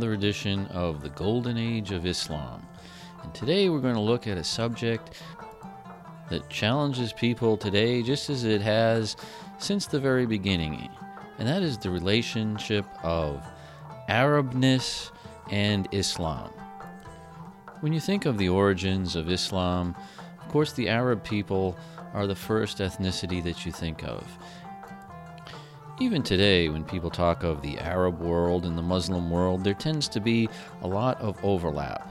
another edition of the Golden Age of Islam. And today we're going to look at a subject that challenges people today just as it has since the very beginning, and that is the relationship of Arabness and Islam. When you think of the origins of Islam, of course, the Arab people are the first ethnicity that you think of. Even today, when people talk of the Arab world and the Muslim world, there tends to be a lot of overlap.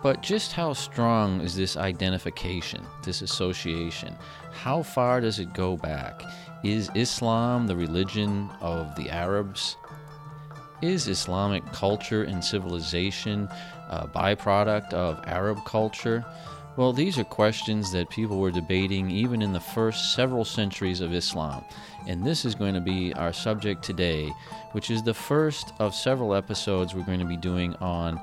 But just how strong is this identification, this association? How far does it go back? Is Islam the religion of the Arabs? Is Islamic culture and civilization a byproduct of Arab culture? Well, these are questions that people were debating even in the first several centuries of Islam. And this is going to be our subject today, which is the first of several episodes we're going to be doing on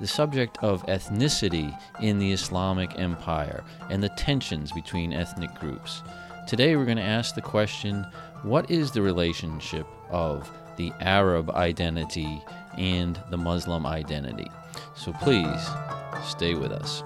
the subject of ethnicity in the Islamic Empire and the tensions between ethnic groups. Today we're going to ask the question what is the relationship of the Arab identity and the Muslim identity? So please stay with us.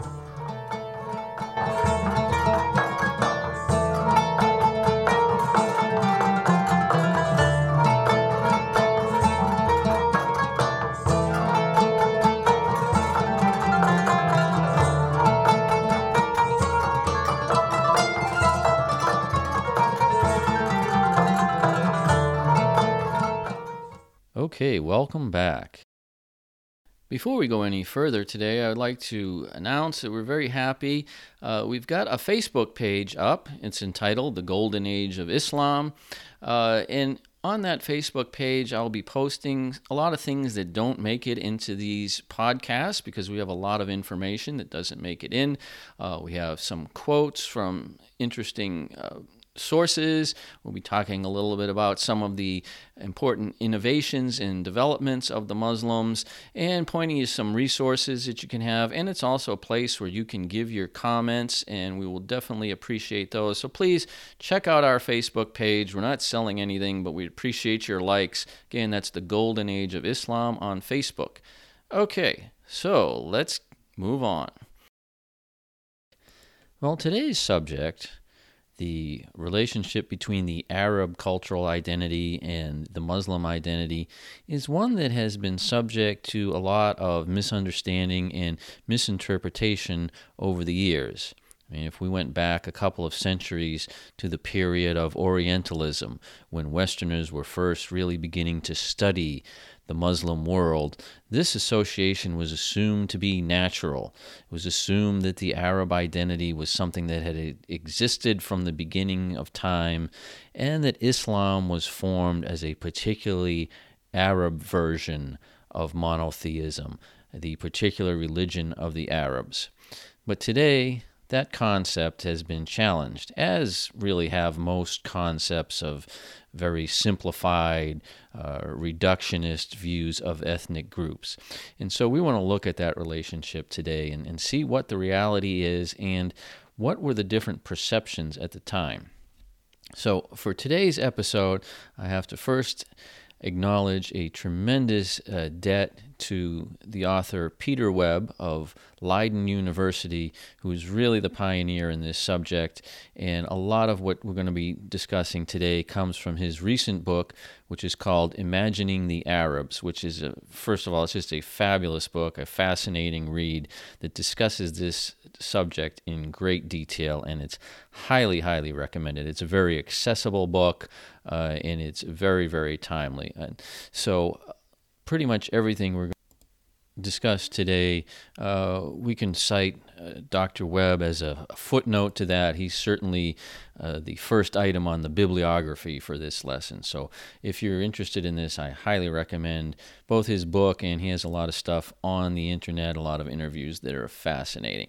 Okay, welcome back. Before we go any further today, I would like to announce that we're very happy. Uh, we've got a Facebook page up. It's entitled The Golden Age of Islam. Uh, and on that Facebook page, I'll be posting a lot of things that don't make it into these podcasts because we have a lot of information that doesn't make it in. Uh, we have some quotes from interesting uh, sources. We'll be talking a little bit about some of the important innovations and developments of the Muslims and pointing you some resources that you can have. And it's also a place where you can give your comments, and we will definitely appreciate those. So please check out our Facebook page. We're not selling anything, but we appreciate your likes. Again, that's the Golden Age of Islam on Facebook. Okay, so let's move on. Well, today's subject the relationship between the Arab cultural identity and the Muslim identity is one that has been subject to a lot of misunderstanding and misinterpretation over the years. I mean, if we went back a couple of centuries to the period of Orientalism, when Westerners were first really beginning to study the Muslim world, this association was assumed to be natural. It was assumed that the Arab identity was something that had existed from the beginning of time, and that Islam was formed as a particularly Arab version of monotheism, the particular religion of the Arabs. But today, that concept has been challenged, as really have most concepts of very simplified, uh, reductionist views of ethnic groups. And so we want to look at that relationship today and, and see what the reality is and what were the different perceptions at the time. So for today's episode, I have to first acknowledge a tremendous uh, debt to the author Peter Webb of Leiden University, who is really the pioneer in this subject. And a lot of what we're going to be discussing today comes from his recent book, which is called Imagining the Arabs, which is, a, first of all, it's just a fabulous book, a fascinating read that discusses this subject in great detail, and it's highly, highly recommended. It's a very accessible book, uh, and it's very, very timely. And so, pretty much everything we're discussed today, uh, we can cite uh, Dr. Webb as a, a, footnote to that. He's certainly uh, the first item on the bibliography for this lesson. So if you're interested in this, I highly recommend both his book and he has a lot of stuff on the internet, a lot of interviews that are fascinating.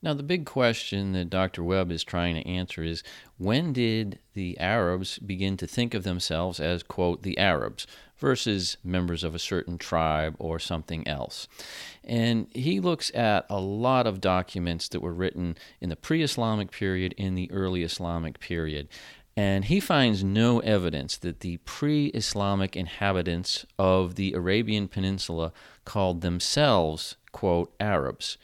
Now, the big question that Dr. Webb is trying to answer is when did the Arabs begin to think of themselves as, quote, the Arabs? Versus members of a certain tribe or something else. And he looks at a lot of documents that were written in the pre Islamic period, in the early Islamic period. And he finds no evidence that the pre Islamic inhabitants of the Arabian Peninsula called themselves, quote, Arabs.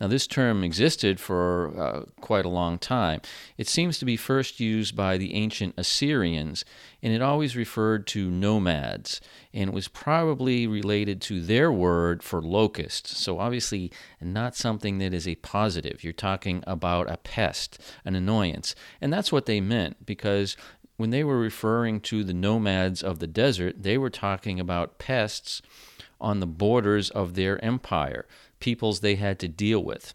Now, this term existed for uh, quite a long time. It seems to be first used by the ancient Assyrians, and it always referred to nomads, and it was probably related to their word for locusts. So, obviously, not something that is a positive. You're talking about a pest, an annoyance. And that's what they meant, because when they were referring to the nomads of the desert, they were talking about pests on the borders of their empire peoples they had to deal with.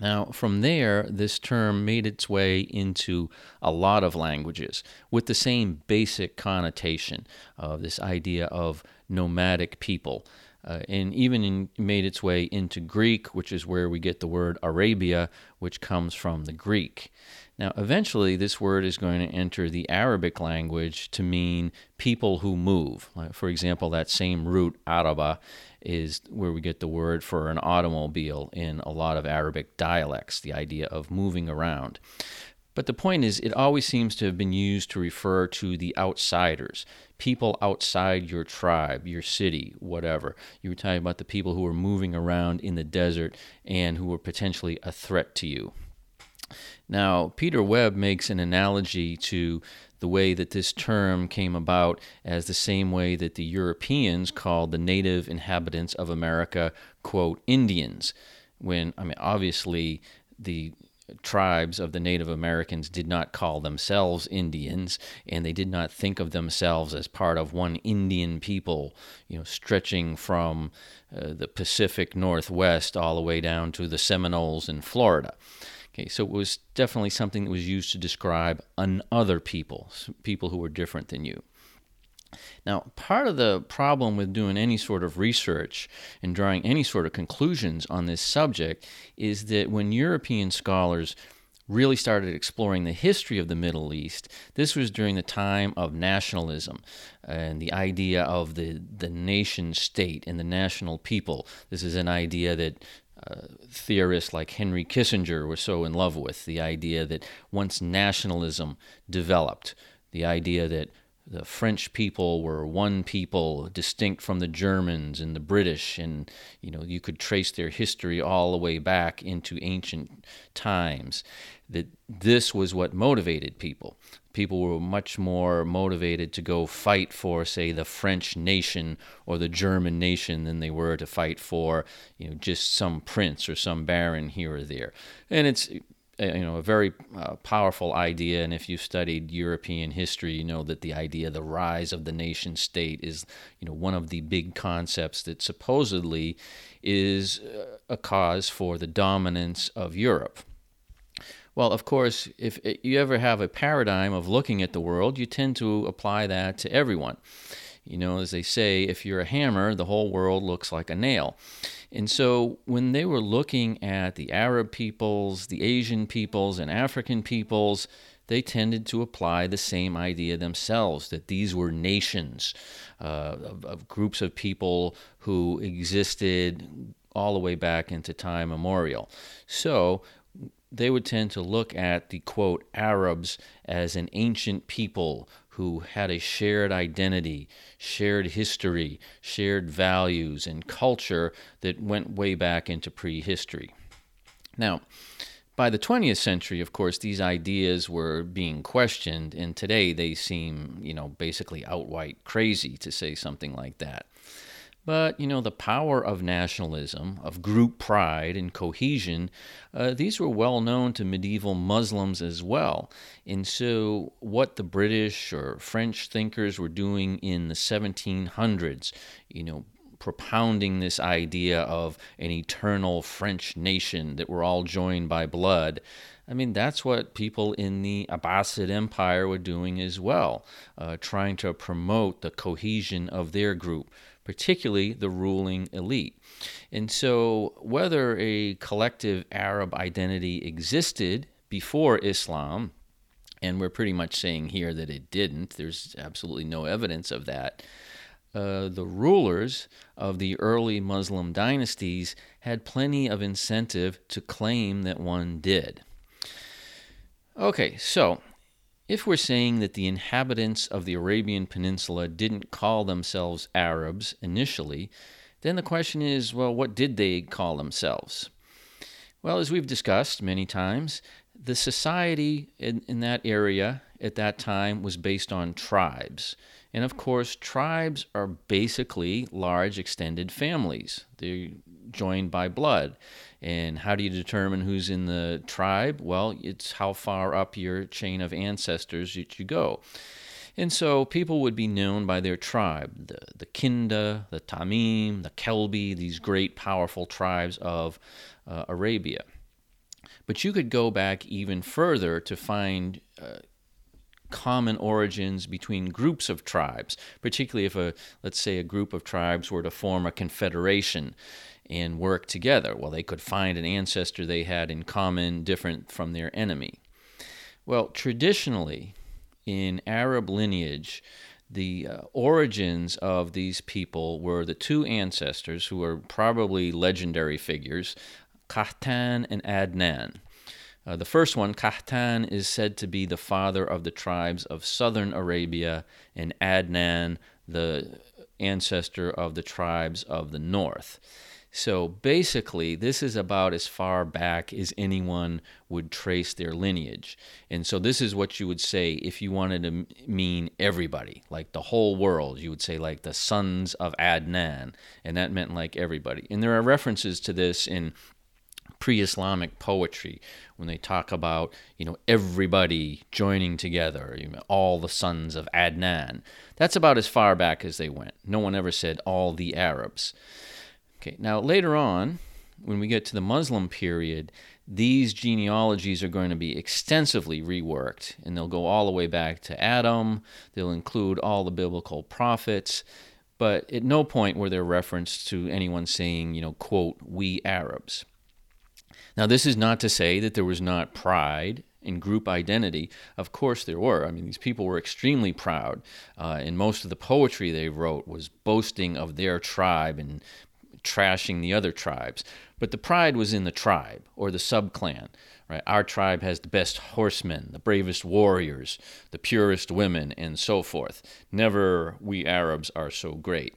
Now, from there, this term made its way into a lot of languages with the same basic connotation of this idea of nomadic people. Uh, and even in, made its way into Greek, which is where we get the word Arabia, which comes from the Greek. Now, eventually, this word is going to enter the Arabic language to mean people who move. For example, that same root, Araba, is where we get the word for an automobile in a lot of Arabic dialects, the idea of moving around. But the point is, it always seems to have been used to refer to the outsiders, people outside your tribe, your city, whatever. You were talking about the people who were moving around in the desert and who were potentially a threat to you. Now, Peter Webb makes an analogy to the way that this term came about as the same way that the Europeans called the native inhabitants of America, quote, Indians. When, I mean, obviously the tribes of the Native Americans did not call themselves Indians, and they did not think of themselves as part of one Indian people, you know, stretching from uh, the Pacific Northwest all the way down to the Seminoles in Florida. Okay, so it was definitely something that was used to describe another people, people who were different than you. Now, part of the problem with doing any sort of research and drawing any sort of conclusions on this subject is that when European scholars really started exploring the history of the Middle East, this was during the time of nationalism and the idea of the, the nation state and the national people. This is an idea that theorists like Henry Kissinger were so in love with the idea that once nationalism developed, the idea that the French people were one people distinct from the Germans and the British, and you know you could trace their history all the way back into ancient times. That this was what motivated people people were much more motivated to go fight for, say, the French nation or the German nation than they were to fight for, you know, just some prince or some baron here or there. And it's uh, you know a very uh, powerful idea and if you studied european history you know that the idea the rise of the nation state is you know one of the big concepts that supposedly is uh, a cause for the dominance of europe well, of course, if you ever have a paradigm of looking at the world, you tend to apply that to everyone. You know, as they say, if you're a hammer, the whole world looks like a nail. And so when they were looking at the Arab peoples, the Asian peoples, and African peoples, they tended to apply the same idea themselves that these were nations uh, of, of groups of people who existed all the way back into time immemorial. So they would tend to look at the quote Arabs as an ancient people who had a shared identity, shared history, shared values, and culture that went way back into prehistory. Now, by the 20th century, of course, these ideas were being questioned, and today they seem, you know, basically outright crazy to say something like that. But, you know, the power of nationalism, of group pride and cohesion, uh, these were well known to medieval Muslims as well. And so, what the British or French thinkers were doing in the 1700s, you know, propounding this idea of an eternal French nation that we're all joined by blood. I mean, that's what people in the Abbasid Empire were doing as well, uh, trying to promote the cohesion of their group particularly the ruling elite. And so, whether a collective Arab identity existed before Islam, and we're pretty much saying here that it didn't, there's absolutely no evidence of that. Uh, the rulers of the early Muslim dynasties had plenty of incentive to claim that one did. Okay, so if we're saying that the inhabitants of the Arabian Peninsula didn't call themselves Arabs initially, then the question is well, what did they call themselves? Well, as we've discussed many times, the society in, in that area at that time was based on tribes. And of course, tribes are basically large extended families. They're joined by blood. And how do you determine who's in the tribe? Well, it's how far up your chain of ancestors that you go. And so people would be known by their tribe the, the Kinda, the Tamim, the Kelbi, these great powerful tribes of uh, Arabia. But you could go back even further to find uh, common origins between groups of tribes, particularly if a let's say a group of tribes were to form a confederation and work together. Well, they could find an ancestor they had in common different from their enemy. Well, traditionally in Arab lineage, the uh, origins of these people were the two ancestors who are probably legendary figures Kahtan and Adnan. Uh, the first one, Kahtan, is said to be the father of the tribes of southern Arabia, and Adnan, the ancestor of the tribes of the north. So basically, this is about as far back as anyone would trace their lineage. And so, this is what you would say if you wanted to mean everybody, like the whole world. You would say, like the sons of Adnan. And that meant like everybody. And there are references to this in pre-Islamic poetry when they talk about you know everybody joining together, you know, all the sons of Adnan. That's about as far back as they went. No one ever said all the Arabs. Okay, now later on, when we get to the Muslim period, these genealogies are going to be extensively reworked, and they'll go all the way back to Adam. They'll include all the biblical prophets, but at no point were there reference to anyone saying, you know, quote, we Arabs. Now, this is not to say that there was not pride in group identity. Of course, there were. I mean, these people were extremely proud, uh, and most of the poetry they wrote was boasting of their tribe and trashing the other tribes. But the pride was in the tribe or the subclan. Right? Our tribe has the best horsemen, the bravest warriors, the purest women, and so forth. Never we Arabs are so great.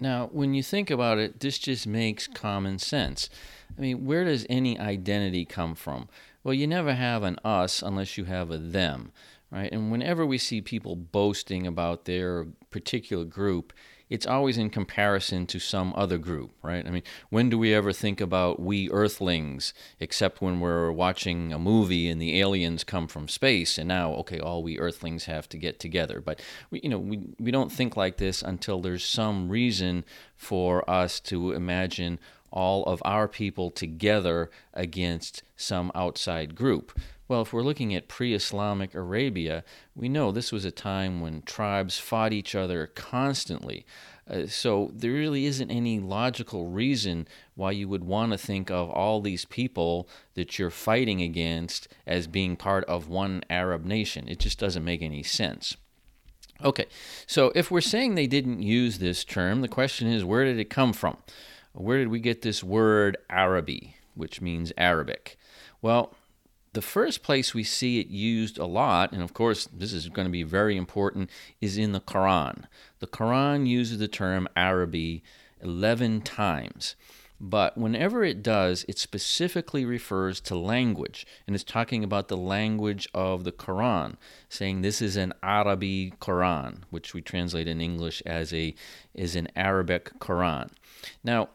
Now, when you think about it, this just makes common sense. I mean, where does any identity come from? Well, you never have an us unless you have a them, right? And whenever we see people boasting about their particular group, it's always in comparison to some other group, right? I mean, when do we ever think about we earthlings except when we're watching a movie and the aliens come from space and now okay, all we earthlings have to get together. But we, you know, we we don't think like this until there's some reason for us to imagine all of our people together against some outside group. Well, if we're looking at pre Islamic Arabia, we know this was a time when tribes fought each other constantly. Uh, so there really isn't any logical reason why you would want to think of all these people that you're fighting against as being part of one Arab nation. It just doesn't make any sense. Okay, so if we're saying they didn't use this term, the question is where did it come from? Where did we get this word Arabi, which means Arabic? Well, the first place we see it used a lot, and of course this is going to be very important, is in the Quran. The Quran uses the term Arabi 11 times. But whenever it does, it specifically refers to language, and it's talking about the language of the Quran, saying this is an Arabi Quran, which we translate in English as a is an Arabic Quran. Now,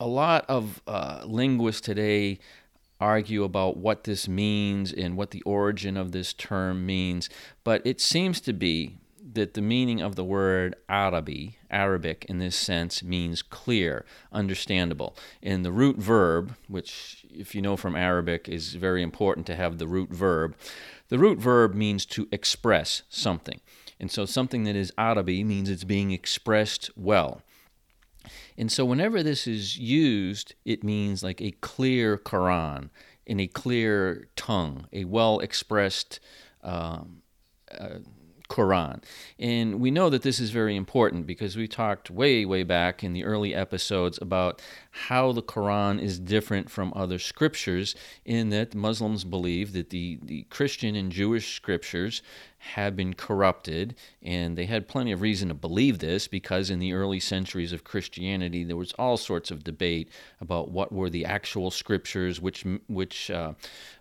a lot of uh, linguists today argue about what this means and what the origin of this term means, but it seems to be that the meaning of the word Arabi, Arabic in this sense, means clear, understandable. And the root verb, which, if you know from Arabic, is very important to have the root verb, the root verb means to express something. And so something that is Arabi means it's being expressed well. And so, whenever this is used, it means like a clear Quran in a clear tongue, a well expressed um, uh, Quran. And we know that this is very important because we talked way, way back in the early episodes about how the Quran is different from other scriptures, in that Muslims believe that the, the Christian and Jewish scriptures have been corrupted, and they had plenty of reason to believe this because in the early centuries of Christianity there was all sorts of debate about what were the actual scriptures, which which uh,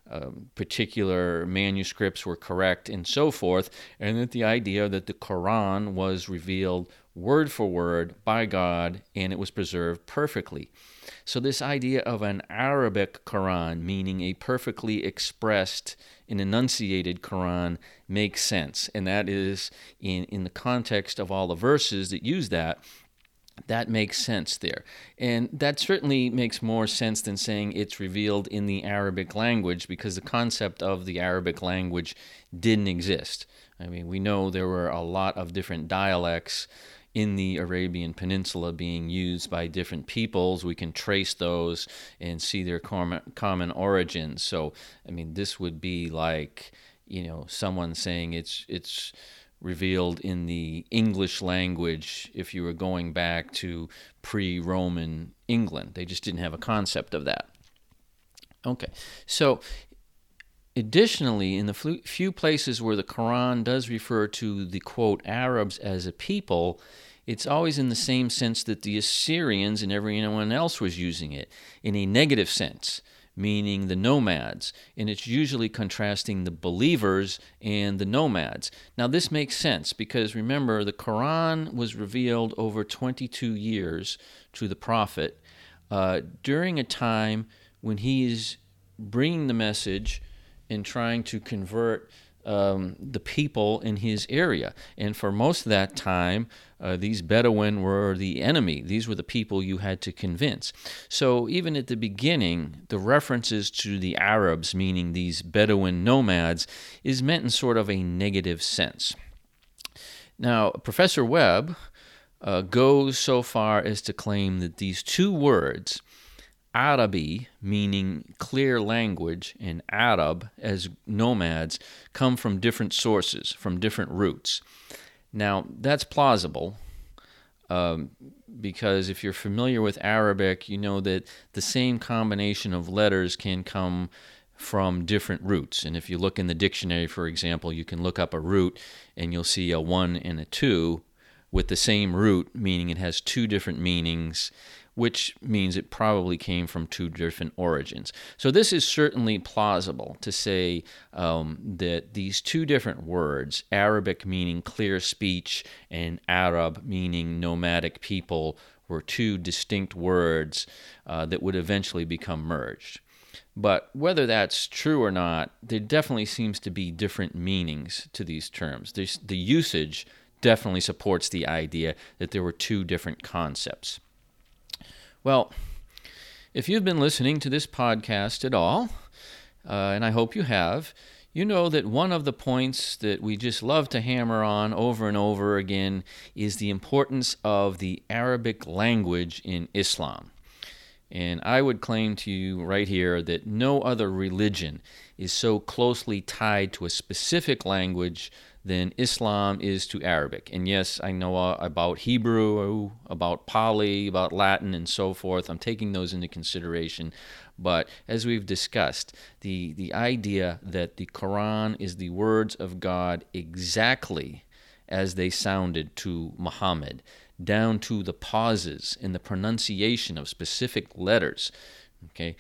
uh, particular manuscripts were correct, and so forth, and that the idea that the Quran was revealed word for word by God and it was preserved perfectly. So, this idea of an Arabic Quran, meaning a perfectly expressed and enunciated Quran, makes sense. And that is in, in the context of all the verses that use that. That makes sense there. And that certainly makes more sense than saying it's revealed in the Arabic language because the concept of the Arabic language didn't exist. I mean, we know there were a lot of different dialects in the Arabian Peninsula being used by different peoples. We can trace those and see their common, origins. So, I mean, this would be like, you know, someone saying it's it's revealed in the English language if you were going back to pre-Roman England. They just didn't have a concept of that. Okay, so Additionally, in the few places where the Quran does refer to the quote Arabs as a people, it's always in the same sense that the Assyrians and everyone else was using it, in a negative sense, meaning the nomads, and it's usually contrasting the believers and the nomads. Now, this makes sense because remember, the Quran was revealed over 22 years to the prophet uh, during a time when he is bringing the message and trying to convert um, the people in his area. And for most of that time, uh, these Bedouin were the enemy. These were the people you had to convince. So even at the beginning, the references to the Arabs, meaning these Bedouin nomads, is meant in sort of a negative sense. Now, Professor Webb uh, goes so far as to claim that these two words, Arabi, meaning clear language, and Arab, as nomads, come from different sources, from different roots. Now, that's plausible um, because if you're familiar with Arabic, you know that the same combination of letters can come from different roots. And if you look in the dictionary, for example, you can look up a root and you'll see a 1 and a 2 with the same root, meaning it has two different meanings which means it probably came from two different origins. So, this is certainly plausible to say um, that these two different words, Arabic meaning clear speech and Arab meaning nomadic people, were two distinct words uh, that would eventually become merged. But whether that's true or not, there definitely seems to be different meanings to these terms. There's, the usage definitely supports the idea that there were two different concepts. Well, if you've been listening to this podcast at all, uh, and I hope you have, you know that one of the points that we just love to hammer on over and over again is the importance of the Arabic language in Islam. And I would claim to you right here that no other religion is so closely tied to a specific language than Islam is to Arabic. And yes, I know uh, about Hebrew, about Pali, about Latin, and so forth. I'm taking those into consideration. But as we've discussed, the, the idea that the Quran is the words of God exactly as they sounded to Muhammad, down to the pauses in the pronunciation of specific letters. Okay,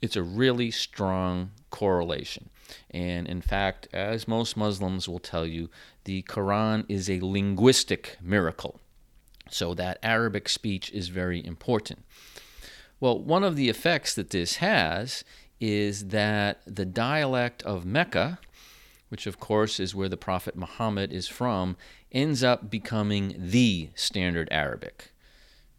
it's a really strong correlation. And in fact, as most Muslims will tell you, the Quran is a linguistic miracle. So that Arabic speech is very important. Well, one of the effects that this has is that the dialect of Mecca, which of course is where the Prophet Muhammad is from, ends up becoming the standard Arabic.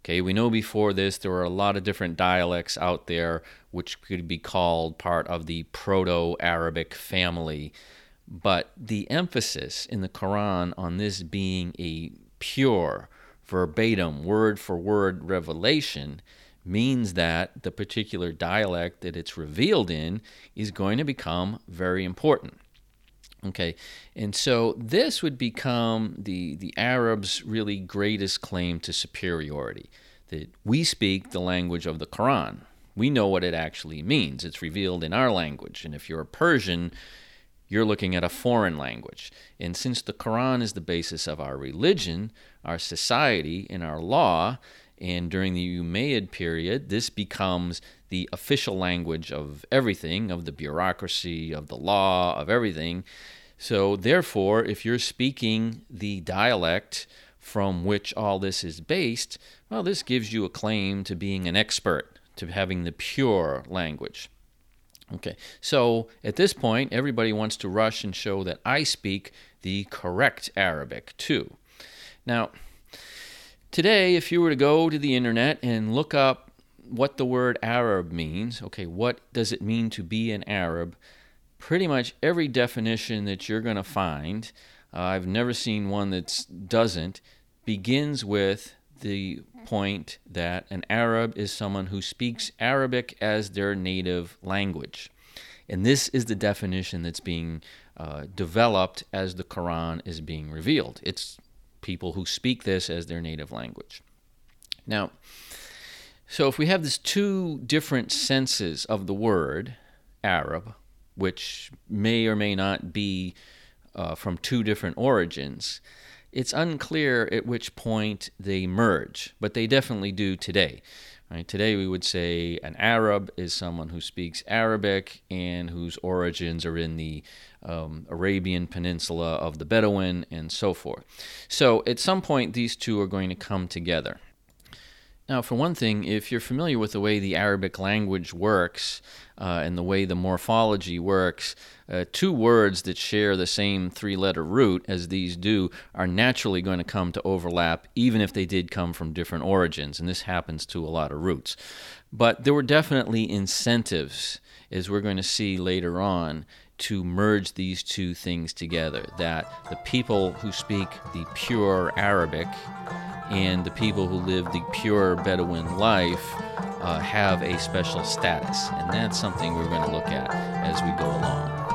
Okay, we know before this there were a lot of different dialects out there which could be called part of the Proto Arabic family. But the emphasis in the Quran on this being a pure, verbatim, word for word revelation means that the particular dialect that it's revealed in is going to become very important. Okay, and so this would become the the Arabs' really greatest claim to superiority that we speak the language of the Quran. We know what it actually means. It's revealed in our language, and if you're a Persian, you're looking at a foreign language. And since the Quran is the basis of our religion, our society, and our law, and during the Umayyad period, this becomes the official language of everything, of the bureaucracy, of the law, of everything. So, therefore, if you're speaking the dialect from which all this is based, well, this gives you a claim to being an expert, to having the pure language. Okay, so at this point, everybody wants to rush and show that I speak the correct Arabic too. Now, today, if you were to go to the internet and look up what the word Arab means, okay, what does it mean to be an Arab? Pretty much every definition that you're going to find, uh, I've never seen one that doesn't, begins with the point that an Arab is someone who speaks Arabic as their native language. And this is the definition that's being uh, developed as the Quran is being revealed. It's people who speak this as their native language. Now, so if we have these two different senses of the word Arab, which may or may not be uh, from two different origins, it's unclear at which point they merge, but they definitely do today. Right? Today, we would say an Arab is someone who speaks Arabic and whose origins are in the um, Arabian Peninsula of the Bedouin and so forth. So, at some point, these two are going to come together. Now, for one thing, if you're familiar with the way the Arabic language works uh, and the way the morphology works, uh, two words that share the same three letter root as these do are naturally going to come to overlap, even if they did come from different origins. And this happens to a lot of roots. But there were definitely incentives, as we're going to see later on, to merge these two things together. That the people who speak the pure Arabic and the people who live the pure Bedouin life uh, have a special status. And that's something we're going to look at as we go along.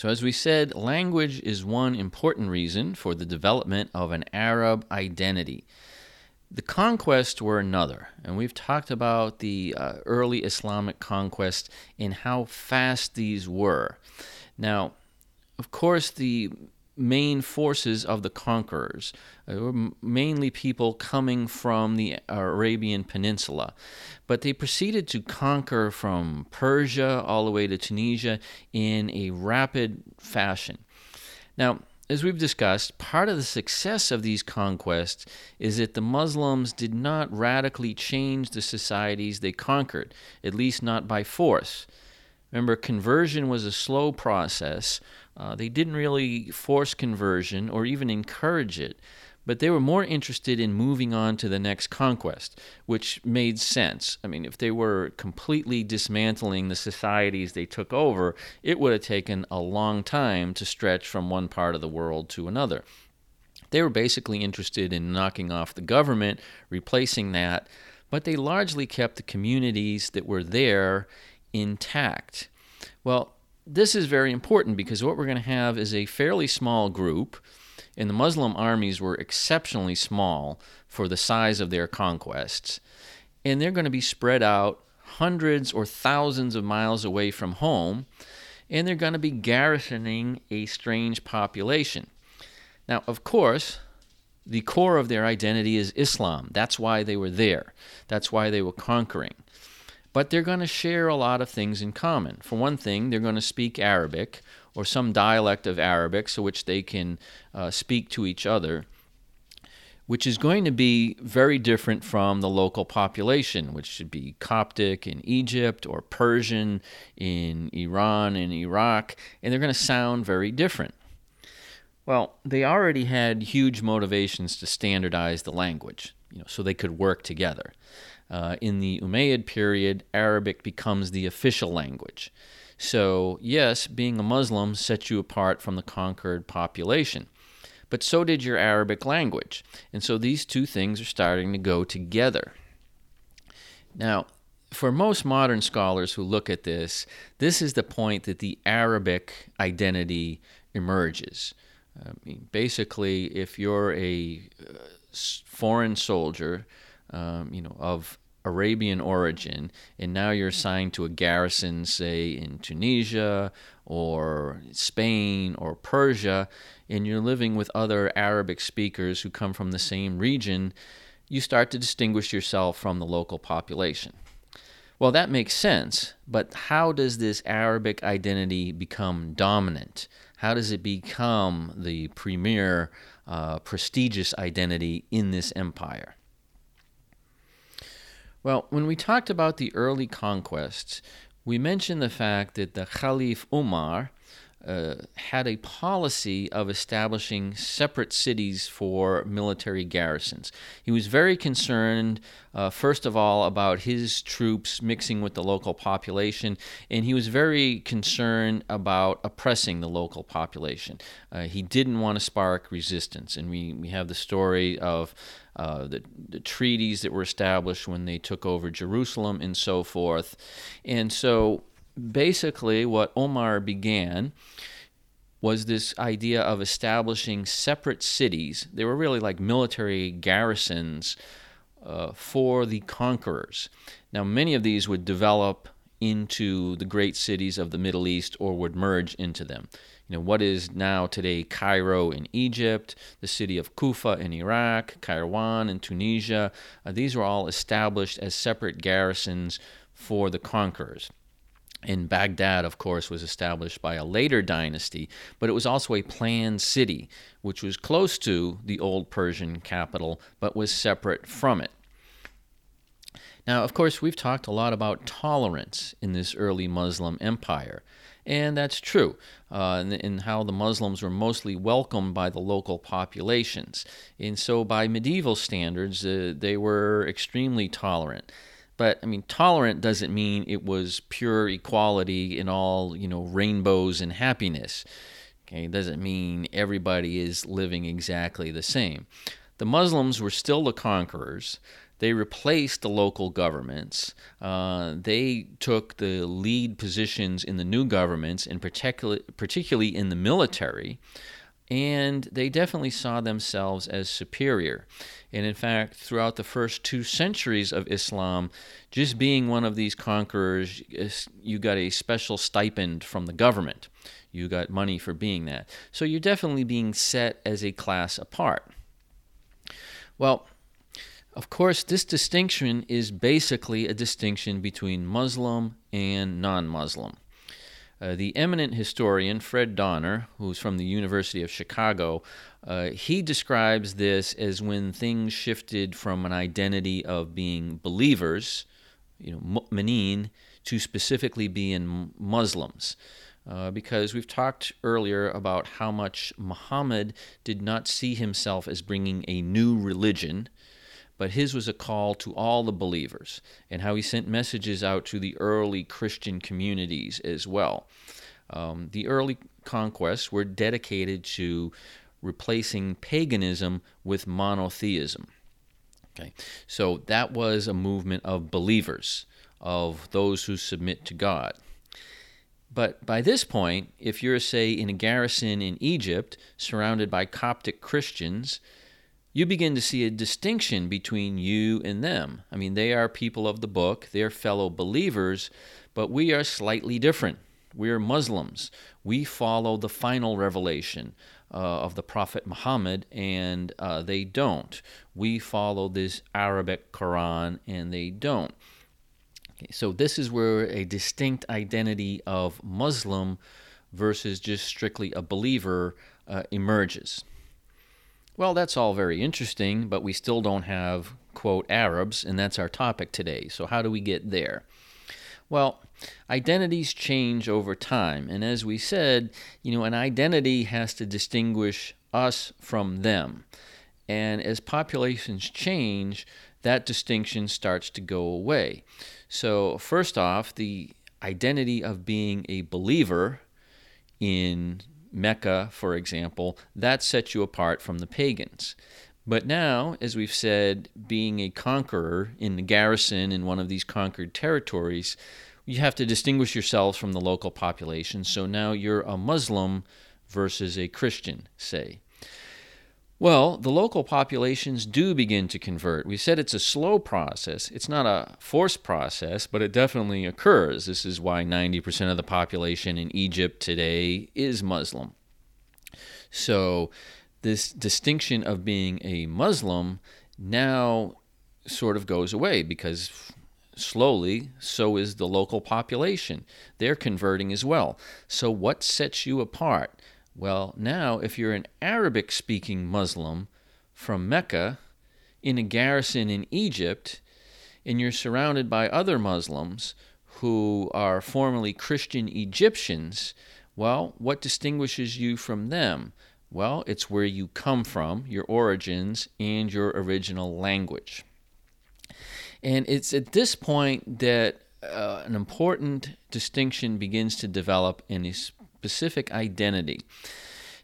So as we said, language is one important reason for the development of an Arab identity. The conquests were another, and we've talked about the uh, early Islamic conquest and how fast these were. Now, of course, the main forces of the conquerors they were mainly people coming from the Arabian Peninsula. But they proceeded to conquer from Persia all the way to Tunisia in a rapid fashion. Now, as we've discussed, part of the success of these conquests is that the Muslims did not radically change the societies they conquered, at least not by force. Remember, conversion was a slow process. Uh, they didn't really force conversion or even encourage it but they were more interested in moving on to the next conquest, which made sense. I mean, if they were completely dismantling the societies they took over, it would have taken a long time to stretch from one part of the world to another. They were basically interested in knocking off the government, replacing that, but they largely kept the communities that were there intact. Well, this is very important because what we're going to have is a fairly small group and the Muslim armies were exceptionally small for the size of their conquests. And they're going to be spread out hundreds or thousands of miles away from home, and they're going to be garrisoning a strange population. Now, of course, the core of their identity is Islam. That's why they were there, that's why they were conquering. But they're going to share a lot of things in common. For one thing, they're going to speak Arabic, or some dialect of Arabic so which they can uh, speak to each other, which is going to be very different from the local population, which should be Coptic in Egypt or Persian in Iran and Iraq, and they're going to sound very different. Well, they already had huge motivations to standardize the language, you know, so they could work together. Uh, in the Umayyad period, Arabic becomes the official language. So, yes, being a Muslim sets you apart from the conquered population. But so did your Arabic language. And so these two things are starting to go together. Now, for most modern scholars who look at this, this is the point that the Arabic identity emerges. I mean, basically, if you're a uh, foreign soldier, um, you know, of Arabian origin, and now you're assigned to a garrison, say in Tunisia or Spain or Persia, and you're living with other Arabic speakers who come from the same region, you start to distinguish yourself from the local population. Well, that makes sense, but how does this Arabic identity become dominant? How does it become the premier, uh, prestigious identity in this empire? Well, when we talked about the early conquests, we mentioned the fact that the Caliph Umar uh, had a policy of establishing separate cities for military garrisons. He was very concerned, uh, first of all, about his troops mixing with the local population, and he was very concerned about oppressing the local population. Uh, he didn't want to spark resistance, and we, we have the story of uh, the, the treaties that were established when they took over Jerusalem and so forth. And so basically, what Omar began was this idea of establishing separate cities. They were really like military garrisons uh, for the conquerors. Now, many of these would develop into the great cities of the Middle East or would merge into them. You know, what is now today Cairo in Egypt, the city of Kufa in Iraq, Kairouan in Tunisia, uh, these were all established as separate garrisons for the conquerors. And Baghdad, of course, was established by a later dynasty, but it was also a planned city, which was close to the old Persian capital, but was separate from it. Now, of course, we've talked a lot about tolerance in this early Muslim empire. And that's true, uh, in, in, how the Muslims were mostly welcomed by the local populations. And so, by medieval standards, uh, they were extremely tolerant. But I mean, tolerant doesn't mean it was pure equality and all, you know, rainbows and happiness. Okay, it doesn't mean everybody is living exactly the same. The Muslims were still the conquerors. They replaced the local governments. Uh, they took the lead positions in the new governments, and particularly, particularly in the military and they definitely saw themselves as superior. And in fact, throughout the first two centuries of Islam, just being one of these conquerors, you got a special stipend from the government. You got money for being that. So you're definitely being set as a class apart. Well, of course, this distinction is basically a distinction between Muslim and non Muslim. Uh, the eminent historian Fred Donner, who's from the University of Chicago, uh, he describes this as when things shifted from an identity of being believers, you know, mu'mineen, to specifically being Muslims. Uh, because we've talked earlier about how much Muhammad did not see himself as bringing a new religion, but his was a call to all the believers and how he sent messages out to the early Christian communities as well. Um, the early conquests were dedicated to replacing paganism with monotheism. Okay, so that was a movement of believers, of those who submit to God. But by this point, if you're, say, in a garrison in Egypt surrounded by Coptic Christians, you begin to see a distinction between you and them. I mean, they are people of the book, they're fellow believers, but we are slightly different. We're Muslims. We follow the final revelation uh, of the Prophet Muhammad, and uh, they don't. We follow this Arabic Quran, and they don't. Okay, so, this is where a distinct identity of Muslim versus just strictly a believer uh, emerges. Well, that's all very interesting, but we still don't have, quote, Arabs, and that's our topic today. So, how do we get there? Well, identities change over time. And as we said, you know, an identity has to distinguish us from them. And as populations change, that distinction starts to go away. So, first off, the identity of being a believer in Mecca, for example, that sets you apart from the pagans. But now, as we've said, being a conqueror in the garrison in one of these conquered territories, you have to distinguish yourselves from the local population. So now you're a Muslim versus a Christian, say. Well, the local populations do begin to convert. We said it's a slow process. It's not a forced process, but it definitely occurs. This is why 90% of the population in Egypt today is Muslim. So, this distinction of being a Muslim now sort of goes away because slowly so is the local population. They're converting as well. So, what sets you apart? Well, now, if you're an Arabic speaking Muslim from Mecca in a garrison in Egypt, and you're surrounded by other Muslims who are formerly Christian Egyptians, well, what distinguishes you from them? Well, it's where you come from, your origins, and your original language. And it's at this point that uh, an important distinction begins to develop in his specific identity.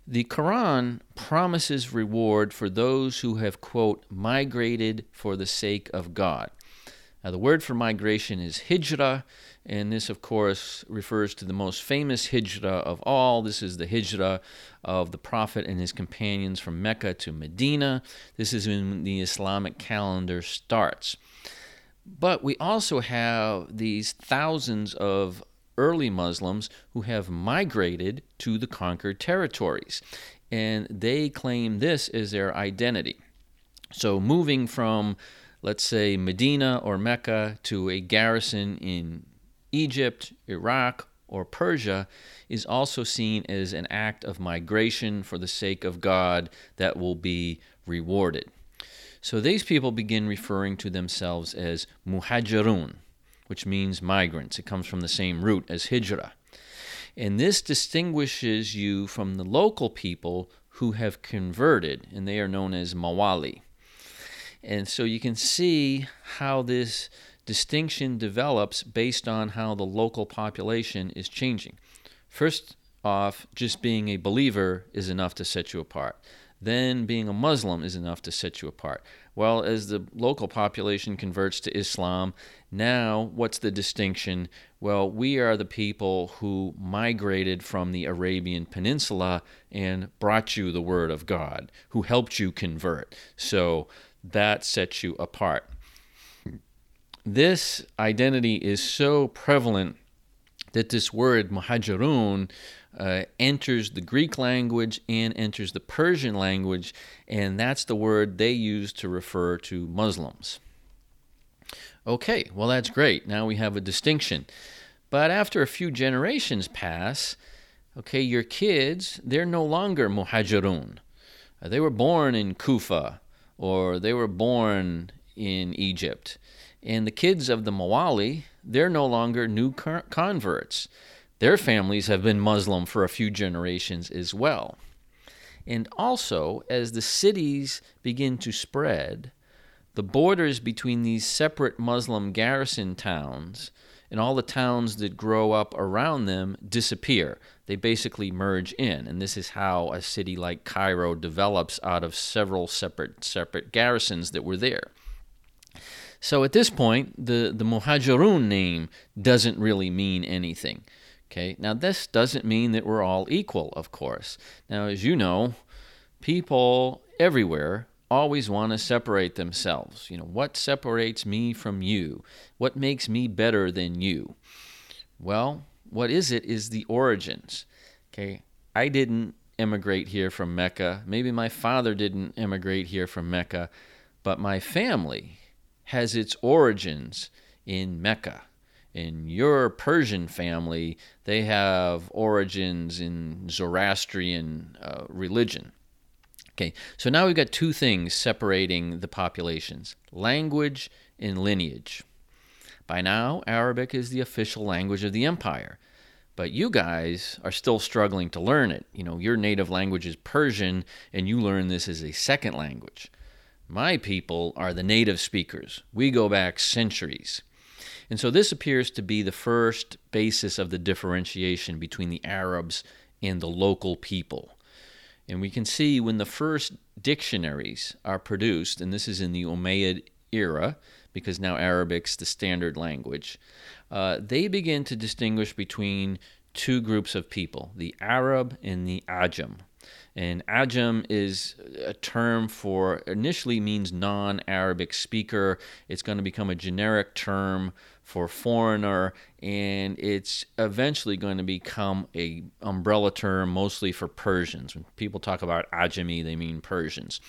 The Quran promises reward for those who have, quote, migrated for the sake of God. Now, the word for migration is hijrah, and this, of course, refers to the most famous hijrah of all. This is the hijrah of the Prophet and his companions from Mecca to Medina. This is when the Islamic calendar starts. But we also have these thousands of early Muslims who have migrated to the conquered territories. And they claim this as their identity. So, moving from, let's say, Medina or Mecca to a garrison in Egypt, Iraq, or Persia is also seen as an act of migration for the sake of God that will be rewarded. So these people begin referring to themselves as muhajirun, which means migrants. It comes from the same root as hijrah. And this distinguishes you from the local people who have converted, and they are known as mawali. And so you can see how this distinction develops based on how the local population is changing. First off, just being a believer is enough to set you apart then being a Muslim is enough to set you apart. Well, as the local population converts to Islam, now what's the distinction? Well, we are the people who migrated from the Arabian Peninsula and brought you the Word of God, who helped you convert. So that sets you apart. This identity is so prevalent that this word muhajirun uh, enters the Greek language and enters the Persian language, and that's the word they use to refer to Muslims. Okay, well, that's great. Now we have a distinction. But after a few generations pass, okay, your kids, they're no longer muhajirun. Uh, they were born in Kufa or they were born in Egypt. And the kids of the Mawali, they're no longer new converts. Their families have been Muslim for a few generations as well. And also, as the cities begin to spread, the borders between these separate Muslim garrison towns and all the towns that grow up around them disappear. They basically merge in, and this is how a city like Cairo develops out of several separate separate garrisons that were there. So at this point, the, the Muhajirun name doesn't really mean anything. Okay, now this doesn't mean that we're all equal, of course. Now, as you know, people everywhere always want to separate themselves. You know, what separates me from you? What makes me better than you? Well, what is it is the origins. Okay, I didn't immigrate here from Mecca. Maybe my father didn't immigrate here from Mecca, but my family has its origins in Mecca in your Persian family, they have origins in Zoroastrian uh, religion. Okay, so now we've got two things separating the populations language and lineage. By now, Arabic is the official language of the empire. but you guys are still struggling to learn it. You know, your native language is Persian, and you learn this as a second language. My people are the native speakers. We go back centuries. And so this appears to be the first basis of the differentiation between the Arabs and the local people. And we can see when the first dictionaries are produced, and this is in the Umayyad era, because now Arabic's the standard language, uh, they begin to distinguish between two groups of people the Arab and the Ajam. And Ajam is a term for, initially means non Arabic speaker. It's going to become a generic term for foreigner, and it's eventually going to become a umbrella term mostly for Persians. When people talk about Ajami, they mean Persians.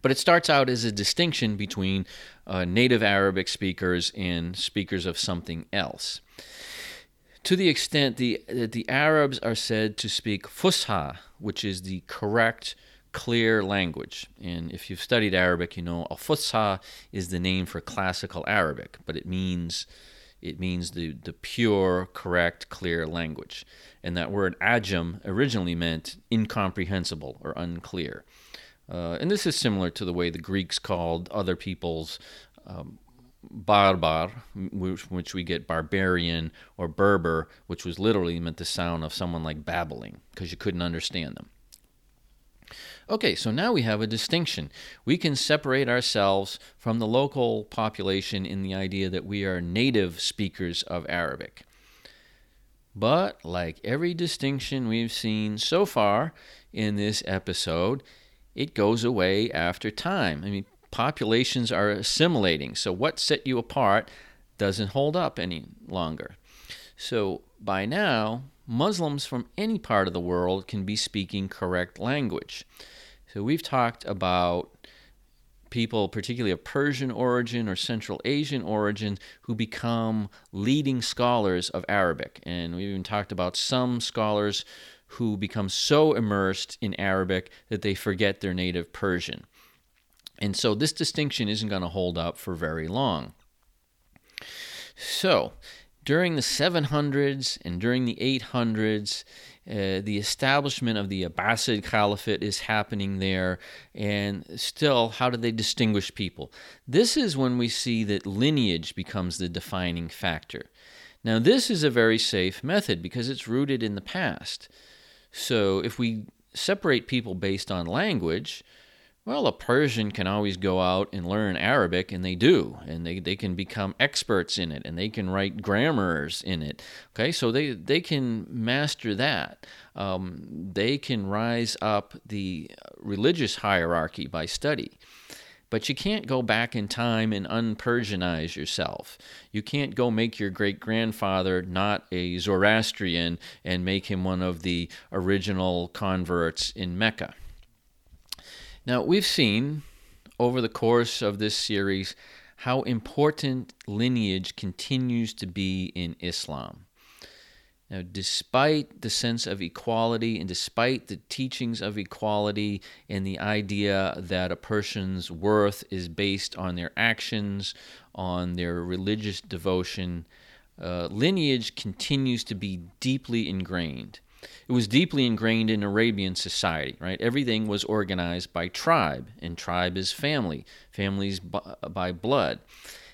But it starts out as a distinction between uh, native Arabic speakers and speakers of something else. To the extent the, that the Arabs are said to speak Fusha, which is the correct, clear language. And if you've studied Arabic, you know Al Fusha is the name for classical Arabic, but it means it means the, the pure, correct, clear language. And that word ajam originally meant incomprehensible or unclear. Uh, and this is similar to the way the Greeks called other peoples um, barbar, which, which, we get barbarian, or Berber, which was literally meant the sound of someone like babbling, because you couldn't understand them. Okay, so now we have a distinction. We can separate ourselves from the local population in the idea that we are native speakers of Arabic. But, like every distinction we've seen so far in this episode, it goes away after time. I mean, populations are assimilating. So what set you apart doesn't hold up any longer. So by now, Muslims from any part of the world can be speaking correct language. So we've talked about people, particularly of Persian origin or Central Asian origin, who become leading scholars of Arabic. And we've even talked about some scholars who become so immersed in Arabic that they forget their native Persian. And so this distinction isn't going to hold up for very long. So, during the 700s and during the 800s, uh, the establishment of the Abbasid Caliphate is happening there. And still, how do they distinguish people? This is when we see that lineage becomes the defining factor. Now, this is a very safe method because it's rooted in the past. So if we separate people based on language, well, a Persian can always go out and learn Arabic, and they do, and they, they can become experts in it, and they can write grammars in it. Okay, so they, they can master that. Um, they can rise up the religious hierarchy by study. But you can't go back in time and unpersianize yourself. You can't go make your great grandfather not a Zoroastrian and make him one of the original converts in Mecca. Now, we've seen over the course of this series how important lineage continues to be in Islam. Now, despite the sense of equality and despite the teachings of equality and the idea that a person's worth is based on their actions, on their religious devotion, uh, lineage continues to be deeply ingrained. It was deeply ingrained in Arabian society, right? Everything was organized by tribe, and tribe is family, families by blood.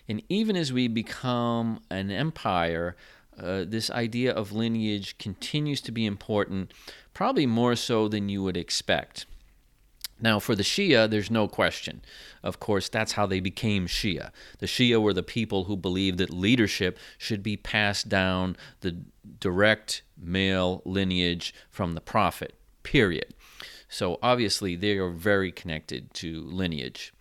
And even as we become an empire, uh, this idea of lineage continues to be important, probably more so than you would expect. Now, for the Shia, there's no question. Of course, that's how they became Shia. The Shia were the people who believed that leadership should be passed down the direct male lineage from the Prophet, period. So, obviously, they are very connected to lineage.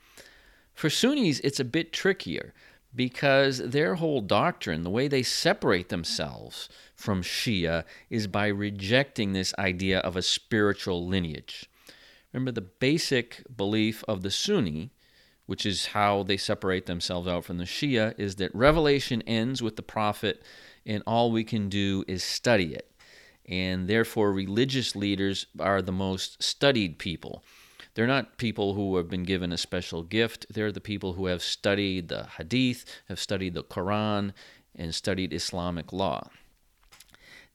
For Sunnis, it's a bit trickier because their whole doctrine, the way they separate themselves from Shia, is by rejecting this idea of a spiritual lineage. Remember, the basic belief of the Sunni, which is how they separate themselves out from the Shia, is that revelation ends with the prophet, and all we can do is study it. And therefore, religious leaders are the most studied people. They're not people who have been given a special gift. They're the people who have studied the Hadith, have studied the Quran, and studied Islamic law.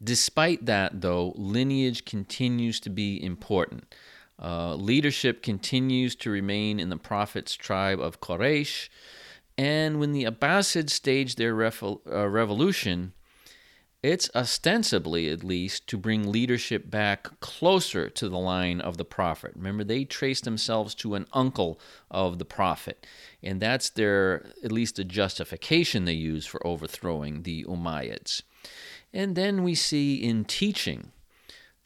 Despite that, though, lineage continues to be important. Uh, leadership continues to remain in the Prophet's tribe of Quraysh. And when the Abbasids staged their uh, revolution, it's ostensibly, at least, to bring leadership back closer to the line of the prophet. Remember, they trace themselves to an uncle of the prophet, and that's their, at least, a justification they use for overthrowing the Umayyads. And then we see in teaching,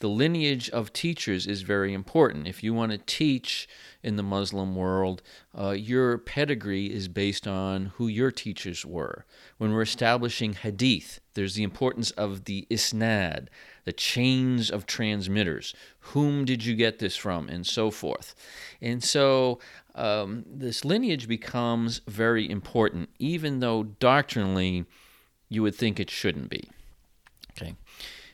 the lineage of teachers is very important. If you want to teach in the Muslim world, uh, your pedigree is based on who your teachers were. When we're establishing hadith, there's the importance of the isnad, the chains of transmitters. Whom did you get this from, and so forth. And so um, this lineage becomes very important, even though doctrinally you would think it shouldn't be. Okay.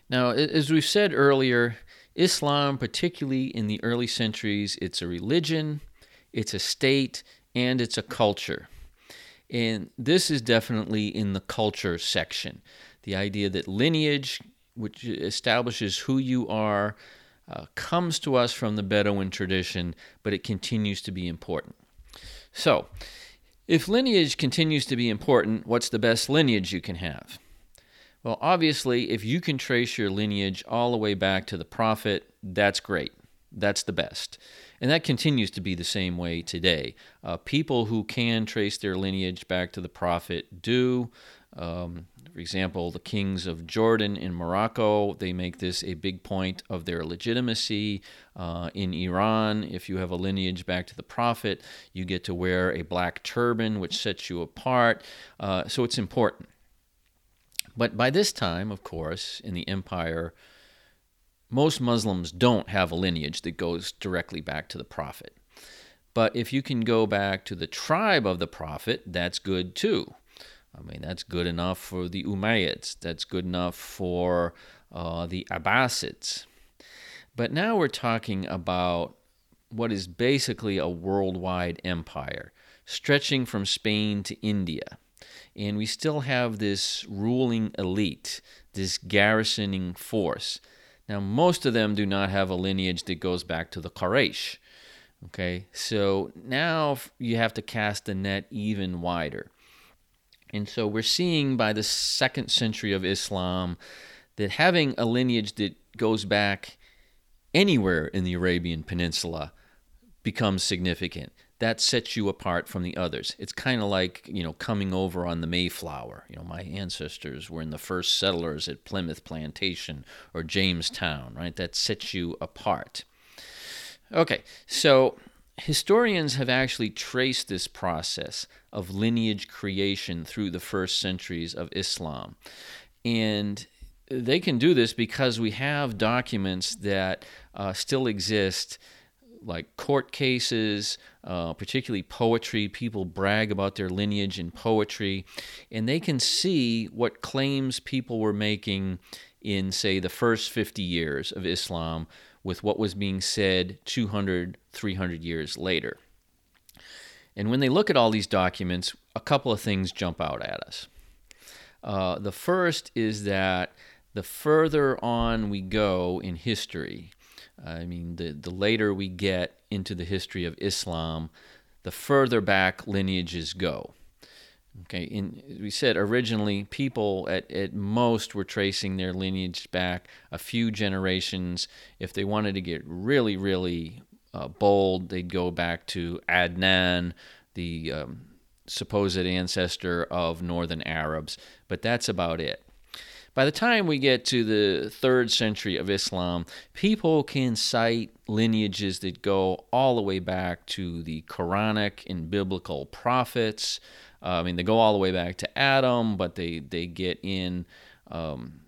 Now, as we've said earlier, Islam, particularly in the early centuries, it's a religion, it's a state, and it's a culture. And this is definitely in the culture section. The idea that lineage, which establishes who you are, uh, comes to us from the Bedouin tradition, but it continues to be important. So, if lineage continues to be important, what's the best lineage you can have? Well, obviously, if you can trace your lineage all the way back to the prophet, that's great. That's the best. And that continues to be the same way today. Uh, people who can trace their lineage back to the prophet do. Um, for example, the kings of Jordan in Morocco, they make this a big point of their legitimacy. Uh, in Iran, if you have a lineage back to the prophet, you get to wear a black turban, which sets you apart. Uh, so it's important. But by this time, of course, in the empire, most Muslims don't have a lineage that goes directly back to the Prophet. But if you can go back to the tribe of the Prophet, that's good too. I mean, that's good enough for the Umayyads, that's good enough for uh, the Abbasids. But now we're talking about what is basically a worldwide empire, stretching from Spain to India and we still have this ruling elite, this garrisoning force. Now, most of them do not have a lineage that goes back to the Quraysh. Okay, so now you have to cast the net even wider. And so we're seeing by the second century of Islam that having a lineage that goes back anywhere in the Arabian Peninsula becomes significant that sets you apart from the others. It's kind of like, you know, coming over on the Mayflower. You know, my ancestors were in the first settlers at Plymouth Plantation or Jamestown, right? That sets you apart. Okay, so historians have actually traced this process of lineage creation through the first centuries of Islam. And they can do this because we have documents that uh, still exist like court cases, uh, particularly poetry. People brag about their lineage in poetry, and they can see what claims people were making in, say, the first 50 years of Islam with what was being said 200, 300 years later. And when they look at all these documents, a couple of things jump out at us. Uh, the first is that the further on we go in history, I mean, the, the later we get into the history of Islam, the further back lineages go. Okay, in, we said originally people at, at most were tracing their lineage back a few generations. If they wanted to get really, really uh, bold, they'd go back to Adnan, the um, supposed ancestor of northern Arabs, but that's about it. By the time we get to the third century of Islam, people can cite lineages that go all the way back to the Quranic and biblical prophets. Uh, I mean, they go all the way back to Adam, but they, they get in um,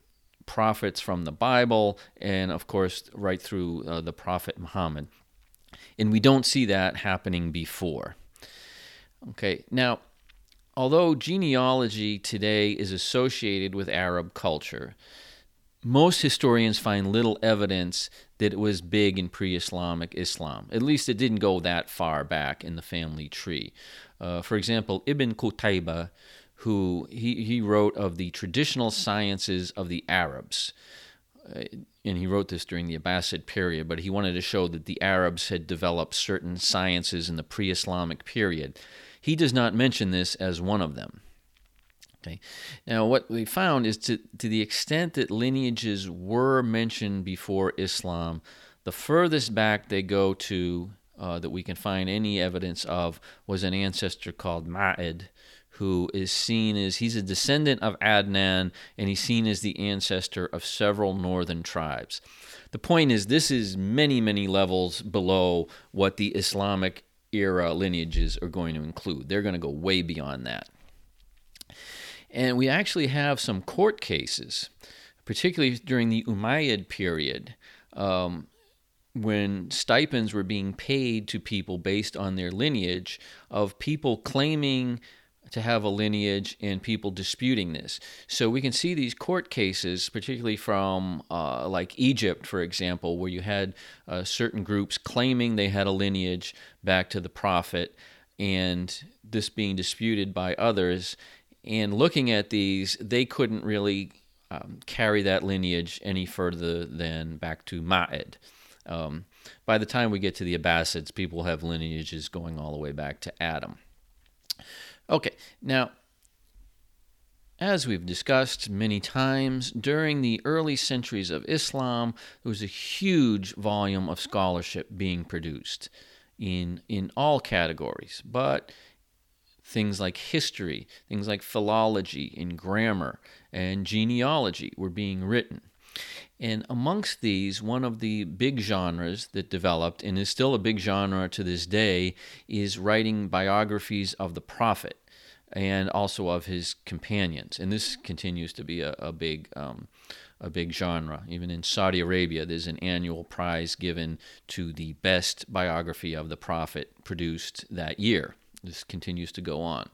prophets from the Bible, and of course, right through uh, the Prophet Muhammad. And we don't see that happening before. Okay, now although genealogy today is associated with Arab culture, most historians find little evidence that it was big in pre Islamic Islam. At least it didn't go that far back in the family tree. Uh, for example, Ibn Qutayba, who he, he wrote of the traditional sciences of the Arabs. Uh, and he wrote this during the Abbasid period, but he wanted to show that the Arabs had developed certain sciences in the pre Islamic period. He does not mention this as one of them. Okay. Now, what we found is to, to the extent that lineages were mentioned before Islam, the furthest back they go to uh, that we can find any evidence of was an ancestor called Ma'id, who is seen as he's a descendant of Adnan and he's seen as the ancestor of several northern tribes. The point is, this is many, many levels below what the Islamic era lineages are going to include. They're going to go way beyond that. And we actually have some court cases, particularly during the Umayyad period, um, when stipends were being paid to people based on their lineage, of people claiming to have a lineage and people disputing this. So we can see these court cases, particularly from uh, like Egypt, for example, where you had uh, certain groups claiming they had a lineage back to the prophet, and this being disputed by others. And looking at these, they couldn't really um, carry that lineage any further than back to Ma'ed. Um, by the time we get to the Abbasids, people have lineages going all the way back to Adam. Okay, now, as we've discussed many times, during the early centuries of Islam, there was a huge volume of scholarship being produced in, in all categories, but things like history, things like philology and grammar and genealogy were being written. And amongst these, one of the big genres that developed and is still a big genre to this day is writing biographies of the Prophet and also of his companions. And this continues to be a, a big. Um, a big genre. Even in Saudi Arabia, there's an annual prize given to the best biography of the Prophet produced that year. This continues to go on.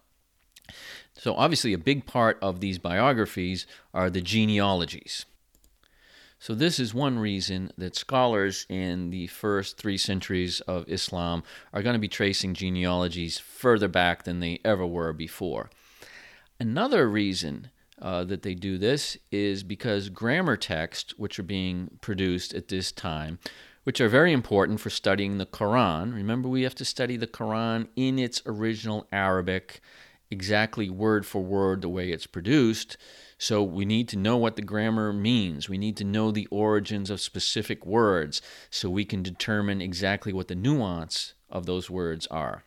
So, obviously, a big part of these biographies are the genealogies. So, this is one reason that scholars in the first three centuries of Islam are going to be tracing genealogies further back than they ever were before. Another reason uh, that they do this is because grammar texts, which are being produced at this time, which are very important for studying the Quran. Remember, we have to study the Quran in its original Arabic, exactly word for word the way it's produced. So we need to know what the grammar means. We need to know the origins of specific words so we can determine exactly what the nuance of those words are.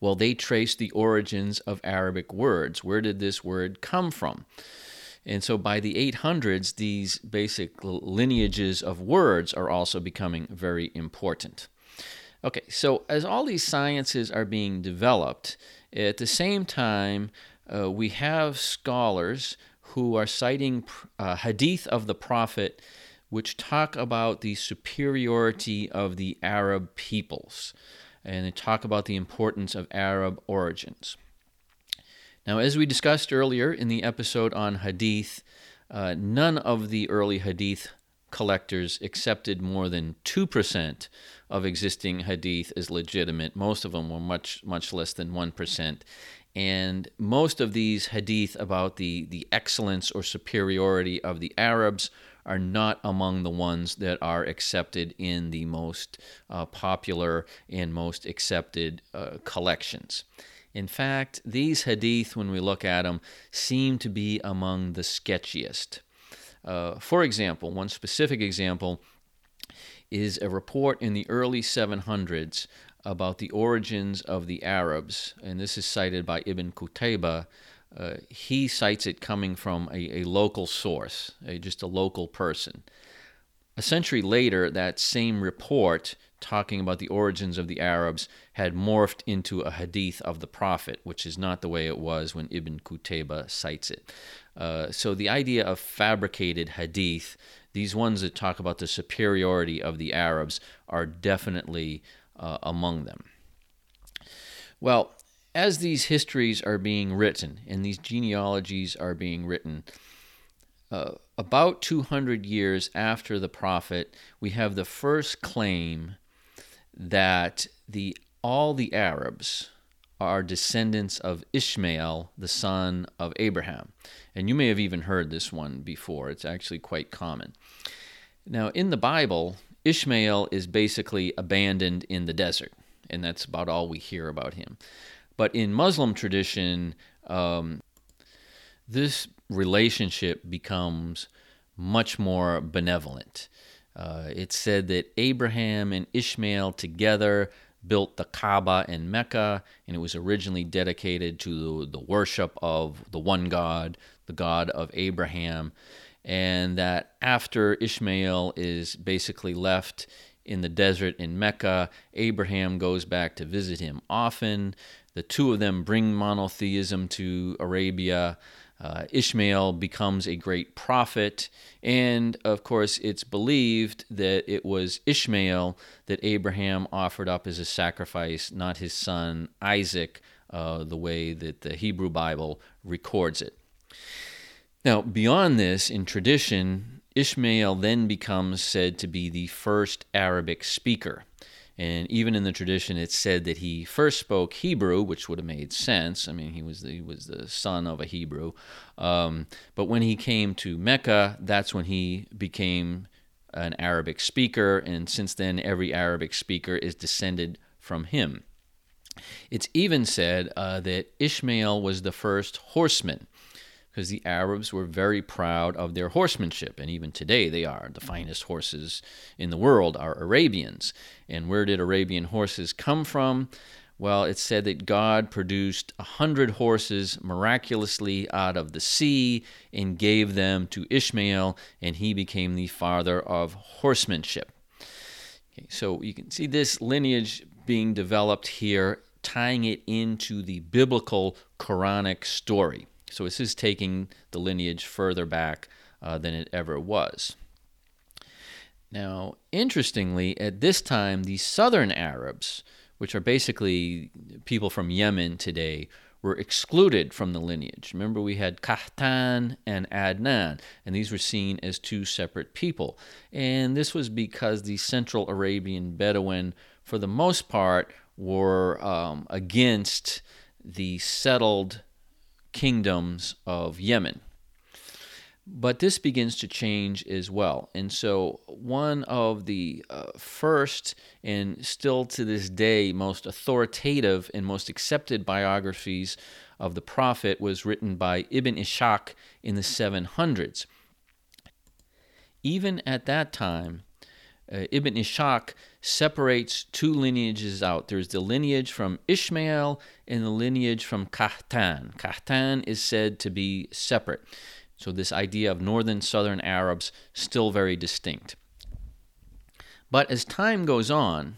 Well, they trace the origins of Arabic words. Where did this word come from? And so by the 800s, these basic lineages of words are also becoming very important. Okay, so as all these sciences are being developed, at the same time, uh, we have scholars who are citing uh, hadith of the Prophet which talk about the superiority of the Arab peoples and they talk about the importance of Arab origins. Now, as we discussed earlier in the episode on hadith, uh, none of the early hadith collectors accepted more than 2% of existing hadith as legitimate. Most of them were much, much less than 1%. And most of these hadith about the, the excellence or superiority of the Arabs are not among the ones that are accepted in the most uh, popular and most accepted uh, collections. In fact, these hadith, when we look at them, seem to be among the sketchiest. Uh, for example, one specific example is a report in the early 700s about the origins of the Arabs, and this is cited by Ibn Qutayba. Uh, he cites it coming from a, a local source, a, just a local person. A century later, that same report talking about the origins of the Arabs had morphed into a hadith of the Prophet, which is not the way it was when Ibn Qutayba cites it. Uh, so the idea of fabricated hadith, these ones that talk about the superiority of the Arabs, are definitely uh, among them. Well, as these histories are being written and these genealogies are being written, uh, about 200 years after the prophet, we have the first claim that the all the Arabs are descendants of Ishmael, the son of Abraham. And you may have even heard this one before. It's actually quite common. Now, in the Bible, Ishmael is basically abandoned in the desert, and that's about all we hear about him. But in Muslim tradition, um, this relationship becomes much more benevolent. Uh, it's said that Abraham and Ishmael together built the Kaaba in Mecca, and it was originally dedicated to the, the worship of the one God, the God of Abraham. And that after Ishmael is basically left in the desert in Mecca, Abraham goes back to visit him often. The two of them bring monotheism to Arabia. Uh, Ishmael becomes a great prophet, and of course, it's believed that it was Ishmael that Abraham offered up as a sacrifice, not his son Isaac, uh, the way that the Hebrew Bible records it. Now, beyond this, in tradition, Ishmael then becomes said to be the first Arabic speaker. And even in the tradition, it's said that he first spoke Hebrew, which would have made sense. I mean, he was the, he was the son of a Hebrew. Um, but when he came to Mecca, that's when he became an Arabic speaker. And since then, every Arabic speaker is descended from him. It's even said uh, that Ishmael was the first horseman because the Arabs were very proud of their horsemanship, and even today they are. The mm-hmm. finest horses in the world are Arabians. And where did Arabian horses come from? Well, it's said that God produced a hundred horses miraculously out of the sea and gave them to Ishmael, and he became the father of horsemanship. Okay, so you can see this lineage being developed here, tying it into the biblical Quranic story. So this is taking the lineage further back uh, than it ever was. Now, interestingly, at this time, the southern Arabs, which are basically people from Yemen today, were excluded from the lineage. Remember, we had Kahtan and Adnan, and these were seen as two separate people. And this was because the Central Arabian Bedouin, for the most part, were um, against the settled kingdoms of Yemen. But this begins to change as well. And so, one of the uh, first and still to this day most authoritative and most accepted biographies of the Prophet was written by Ibn Ishaq in the 700s. Even at that time, uh, Ibn Ishaq separates two lineages out. There's the lineage from Ishmael and the lineage from Kahtan. Kahtan is said to be separate. So, this idea of northern southern Arabs still very distinct. But as time goes on,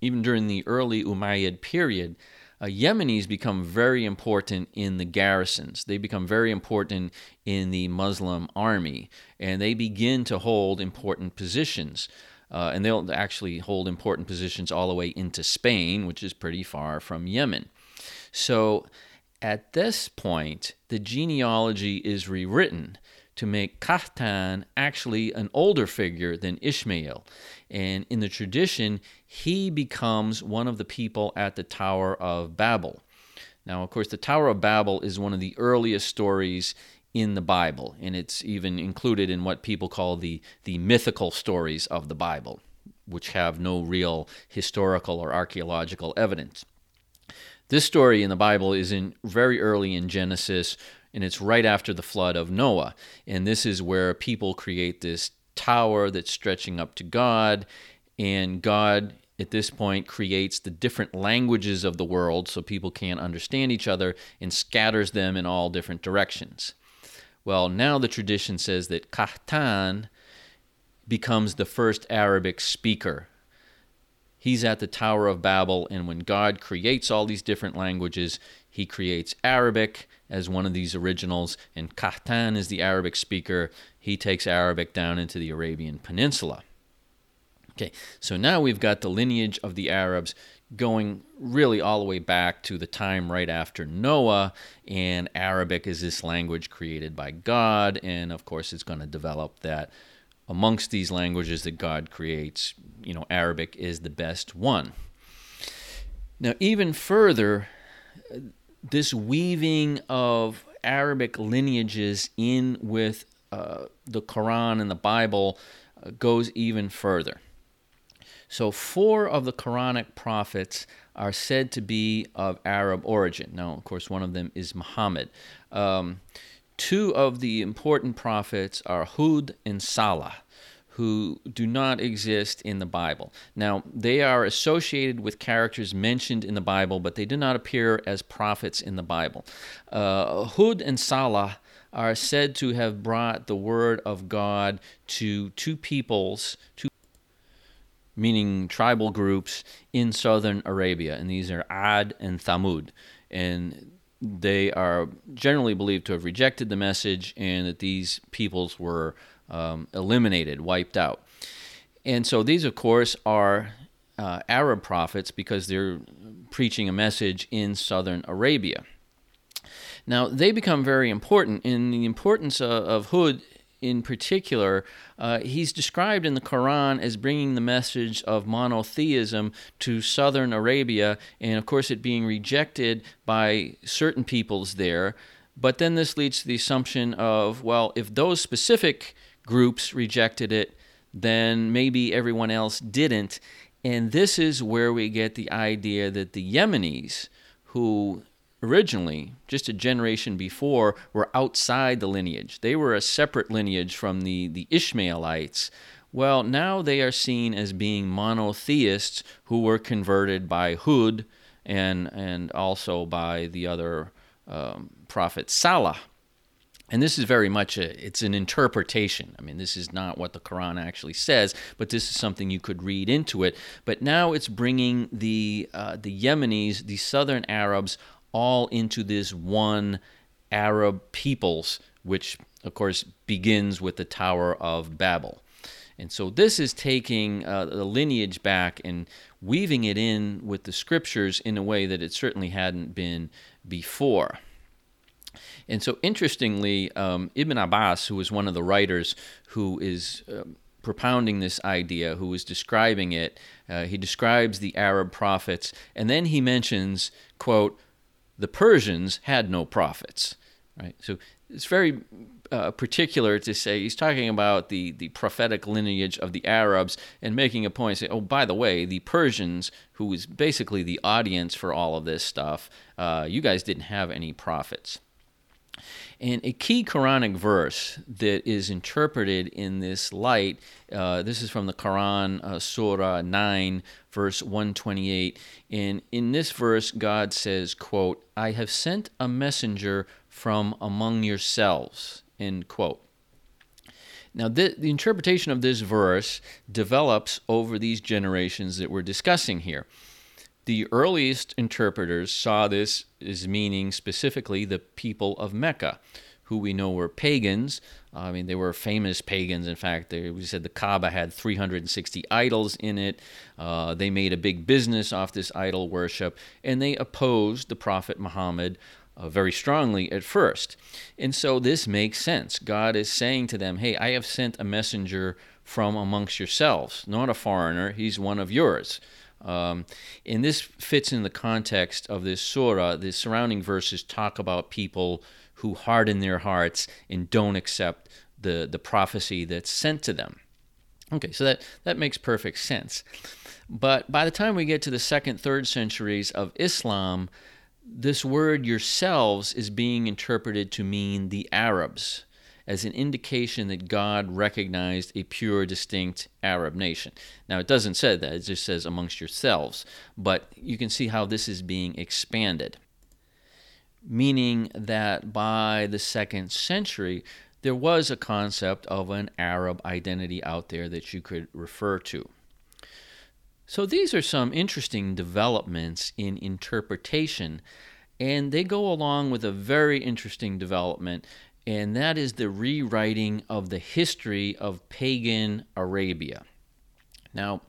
even during the early Umayyad period, uh, Yemenis become very important in the garrisons. They become very important in the Muslim army, and they begin to hold important positions. Uh, and they'll actually hold important positions all the way into Spain, which is pretty far from Yemen. So at this point, the genealogy is rewritten to make Kahtan actually an older figure than Ishmael. And in the tradition, he becomes one of the people at the Tower of Babel. Now, of course, the Tower of Babel is one of the earliest stories in the Bible, and it's even included in what people call the, the mythical stories of the Bible, which have no real historical or archaeological evidence. This story in the Bible is in very early in Genesis, and it's right after the flood of Noah. And this is where people create this tower that's stretching up to God, and God at this point creates the different languages of the world so people can't understand each other and scatters them in all different directions. Well, now the tradition says that Kahtan becomes the first Arabic speaker. He's at the Tower of Babel, and when God creates all these different languages, he creates Arabic as one of these originals, and Kahtan is the Arabic speaker. He takes Arabic down into the Arabian Peninsula. Okay, so now we've got the lineage of the Arabs going really all the way back to the time right after Noah, and Arabic is this language created by God, and of course, it's going to develop that amongst these languages that God creates, you know, Arabic is the best one. Now, even further this weaving of Arabic lineages in with uh, the Quran and the Bible uh, goes even further. So, four of the Quranic prophets are said to be of Arab origin. Now, of course, one of them is Muhammad. Um, two of the important prophets are Hud and Salah who do not exist in the Bible. Now, they are associated with characters mentioned in the Bible, but they do not appear as prophets in the Bible. Uh, Hud and Salah are said to have brought the word of God to two peoples, two meaning tribal groups in southern Arabia, and these are Ad and Thamud. And they are generally believed to have rejected the message, and that these peoples were um, eliminated, wiped out. And so these, of course, are uh, Arab prophets because they're preaching a message in southern Arabia. Now, they become very important, and the importance of, of Hud in particular, uh, he's described in the Quran as bringing the message of monotheism to southern Arabia, and of course, it being rejected by certain peoples there. But then this leads to the assumption of, well, if those specific groups rejected it, then maybe everyone else didn't. And this is where we get the idea that the Yemenis, who originally, just a generation before, were outside the lineage, they were a separate lineage from the, the Ishmaelites. Well, now they are seen as being monotheists who were converted by Hud and, and also by the other um, prophet Salah. And this is very much a, it's an interpretation. I mean this is not what the quran actually says but this is something you could read into it. But now it's bringing the uh, the yemenis the southern arabs all into this one arab peoples which of course begins with the tower of babel. And so this is taking uh, the lineage back and weaving it in with the scriptures in a way that it certainly hadn't been before. And so, interestingly, um, Ibn Abbas, who was one of the writers who is uh, propounding this idea, who is describing it, uh, he describes the Arab prophets, and then he mentions, quote, the Persians had no prophets. Right? So it's very uh, particular to say he's talking about the, the prophetic lineage of the Arabs and making a point. Say, oh, by the way, the Persians, who is basically the audience for all of this stuff, uh, you guys didn't have any prophets. And a key Quranic verse that is interpreted in this light, uh, this is from the Quran, uh, Surah 9, verse 128. And in this verse, God says, quote, I have sent a messenger from among yourselves, end quote. Now, the, the interpretation of this verse develops over these generations that we're discussing here. The earliest interpreters saw this as meaning specifically the people of Mecca, who we know were pagans. I mean, they were famous pagans. In fact, they, we said the Kaaba had 360 idols in it. Uh, they made a big business off this idol worship, and they opposed the Prophet Muhammad uh, very strongly at first. And so this makes sense. God is saying to them, Hey, I have sent a messenger from amongst yourselves, not a foreigner. He's one of yours. Um, and this fits in the context of this surah. The surrounding verses talk about people who harden their hearts and don't accept the, the prophecy that's sent to them. Okay, so that, that makes perfect sense. But by the time we get to the second, third centuries of Islam, this word yourselves is being interpreted to mean the Arabs as an indication that God recognized a pure, distinct Arab nation. Now, it doesn't say that, it just says amongst yourselves, but you can see how this is being expanded. Meaning that by the second century, there was a concept of an Arab identity out there that you could refer to. So, these are some interesting developments in interpretation, and they go along with a very interesting development and that is the rewriting of the history of pagan Arabia. Now,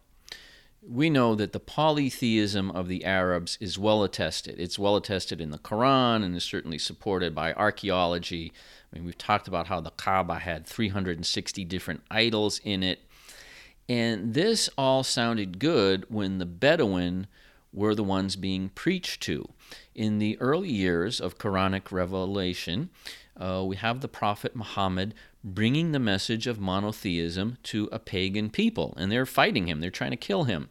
we know that the polytheism of the Arabs is well attested. It's well attested in the Quran and is certainly supported by archaeology. I mean, we've talked about how the Kaaba had 360 different idols in it. And this all sounded good when the Bedouin were the ones being preached to. in the early years of Quranic revelation, uh, we have the Prophet Muhammad bringing the message of monotheism to a pagan people, and they're fighting him, they're trying to kill him.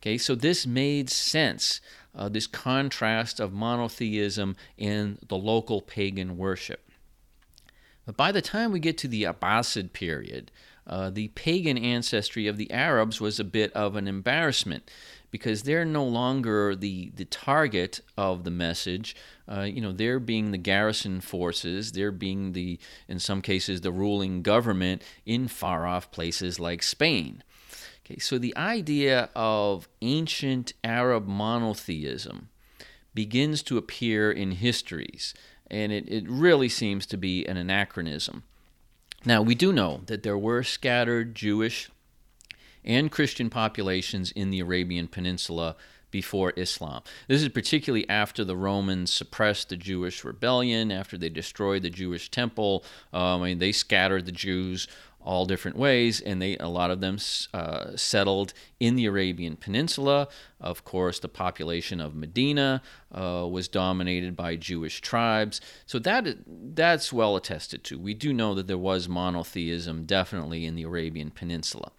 Okay, so this made sense, uh, this contrast of monotheism and the local pagan worship. But by the time we get to the Abbasid period, uh, the pagan ancestry of the Arabs was a bit of an embarrassment because they're no longer the, the target of the message. Uh, you know, they're being the garrison forces, they're being the, in some cases, the ruling government in far off places like Spain. Okay, so the idea of ancient Arab monotheism begins to appear in histories, and it, it really seems to be an anachronism. Now, we do know that there were scattered Jewish and Christian populations in the Arabian Peninsula before Islam. This is particularly after the Romans suppressed the Jewish rebellion, after they destroyed the Jewish temple. Um, I mean, they scattered the Jews all different ways, and they a lot of them uh, settled in the Arabian Peninsula. Of course, the population of Medina uh, was dominated by Jewish tribes, so that that's well attested to. We do know that there was monotheism definitely in the Arabian Peninsula.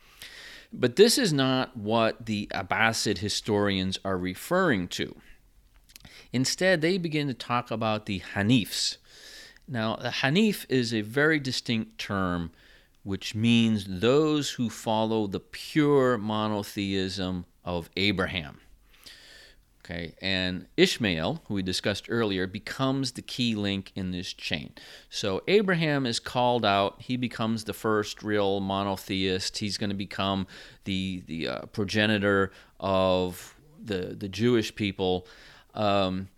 But this is not what the Abbasid historians are referring to. Instead, they begin to talk about the Hanifs. Now, the Hanif is a very distinct term which means those who follow the pure monotheism of Abraham. Okay, and Ishmael, who we discussed earlier, becomes the key link in this chain. So Abraham is called out. He becomes the first real monotheist. He's going to become the the uh, progenitor of the the Jewish people. Um,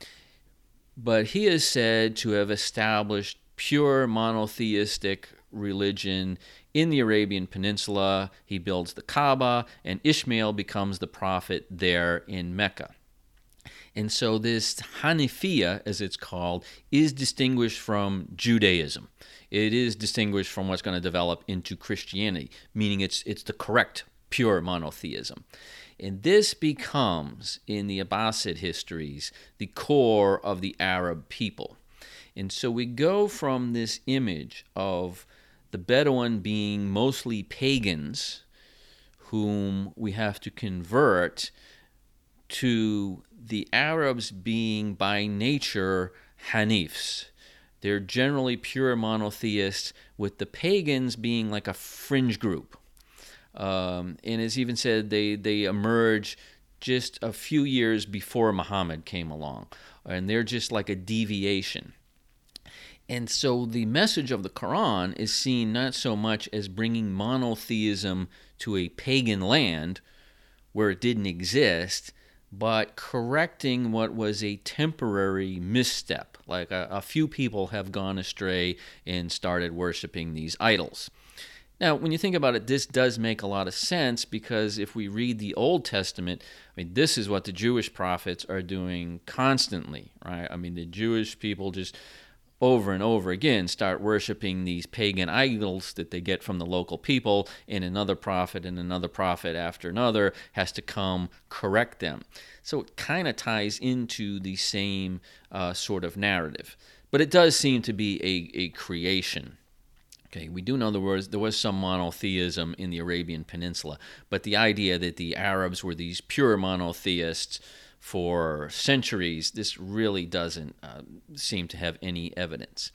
but he is said to have established pure monotheistic religion in the Arabian Peninsula. He builds the Kaaba, and Ishmael becomes the prophet there in Mecca. And so this Hanifiya, as it's called, is distinguished from Judaism. It is distinguished from what's going to develop into Christianity, meaning it's it's the correct pure monotheism. And this becomes, in the Abbasid histories, the core of the Arab people. And so we go from this image of the Bedouin being mostly pagans whom we have to convert to the Arabs being by nature Hanifs. They're generally pure monotheists, with the pagans being like a fringe group. Um, and as even said, they, they emerge just a few years before Muhammad came along, and they're just like a deviation. And so the message of the Quran is seen not so much as bringing monotheism to a pagan land where it didn't exist, but correcting what was a temporary misstep. Like a, a, few people have gone astray and started worshiping these idols. Now, when you think about it, this does make a lot of sense because if we read the Old Testament, I mean, this is what the Jewish prophets are doing constantly, right? I mean, the Jewish people just over and over again start worshiping these pagan idols that they get from the local people, and another prophet and another prophet after another has to come correct them. So it kind of ties into the same uh, sort of narrative. But it does seem to be a, a creation. Okay, we do know there was there was some monotheism in the Arabian Peninsula, but the idea that the Arabs were these pure monotheists for centuries, this really doesn't uh, seem to have any evidence.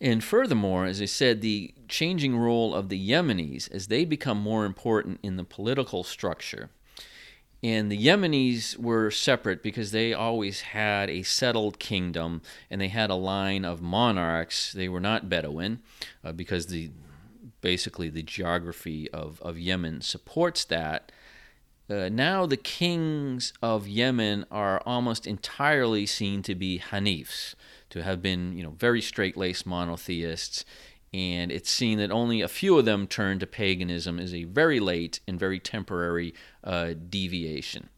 And furthermore, as I said, the changing role of the Yemenis as they become more important in the political structure. And the Yemenis were separate because they always had a settled kingdom and they had a line of monarchs. They were not Bedouin uh, because the basically the geography of, of Yemen supports that. Uh, now the kings of Yemen are almost entirely seen to be Hanifs, to have been you know very straight-laced monotheists, and it's seen that only a few of them turned to paganism is a very late and very temporary uh, deviation.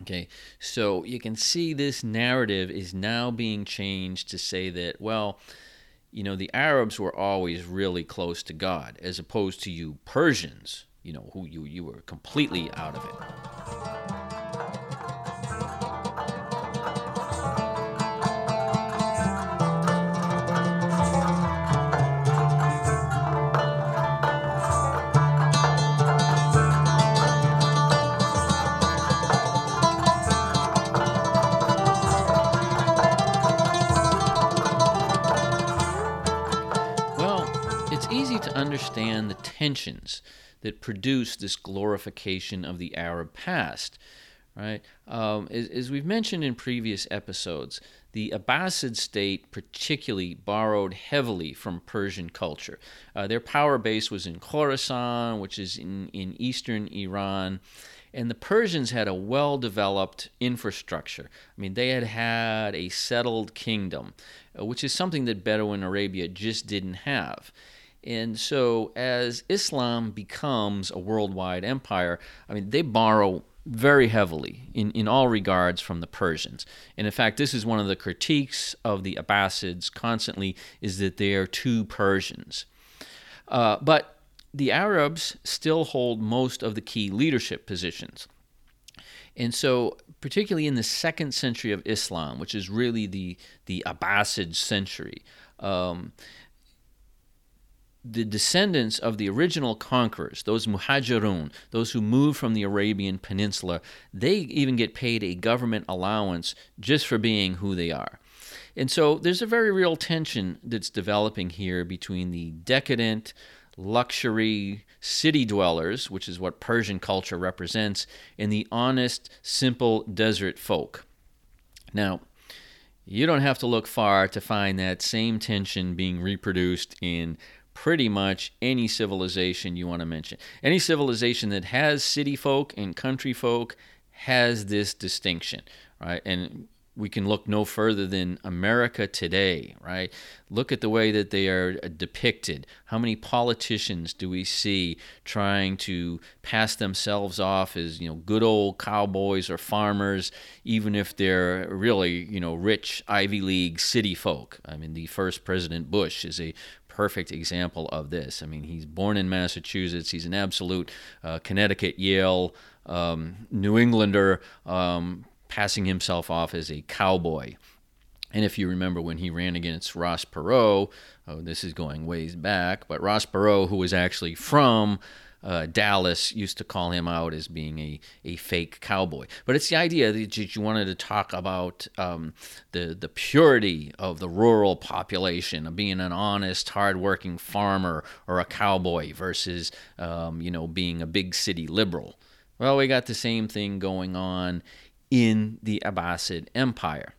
Okay, so you can see this narrative is now being changed to say that well you know, the Arabs were always really close to God, as opposed to you Persians, you know who you you were completely out of it. understand the tensions that produce this glorification of the Arab past. Right? Um, as, as we've mentioned in previous episodes, the Abbasid state particularly borrowed heavily from Persian culture. Uh, their power base was in Khorasan, which is in, in eastern Iran. And the Persians had a well developed infrastructure. I mean, they had had a settled kingdom, uh, which is something that Bedouin Arabia just didn't have. And so, as Islam becomes a worldwide empire, I mean, they borrow very heavily in, in all regards from the Persians. And in fact, this is one of the critiques of the Abbasids constantly is that they are too Persians. Uh, but the Arabs still hold most of the key leadership positions. And so, particularly in the second century of Islam, which is really the, the Abbasid century, um, the descendants of the original conquerors, those muhajirun, those who moved from the Arabian Peninsula, they even get paid a government allowance just for being who they are. And so there's a very real tension that's developing here between the decadent, luxury city dwellers, which is what Persian culture represents, and the honest, simple desert folk. Now, you don't have to look far to find that same tension being reproduced in pretty much any civilization you want to mention. Any civilization that has city folk and country folk has this distinction, right? And we can look no further than America today, right? Look at the way that they are uh, depicted. How many politicians do we see trying to pass themselves off as, you know, good old cowboys or farmers, even if they're really, you know, rich Ivy League city folk? I mean, the first President Bush is a perfect example of this. I mean, he's born in Massachusetts. He's an absolute uh, Connecticut, Yale, um, New Englander, um, passing himself off as a cowboy. And if you remember when he ran against Ross Perot, oh, this is going ways back, but Ross Perot, who was actually from uh, Dallas used to call him out as being a, a fake cowboy. But it's the idea that you wanted to talk about um, the, the purity of the rural population, of being an honest, hardworking farmer or a cowboy versus, um, you know, being a big city liberal. Well, we got the same thing going on in the Abbasid Empire.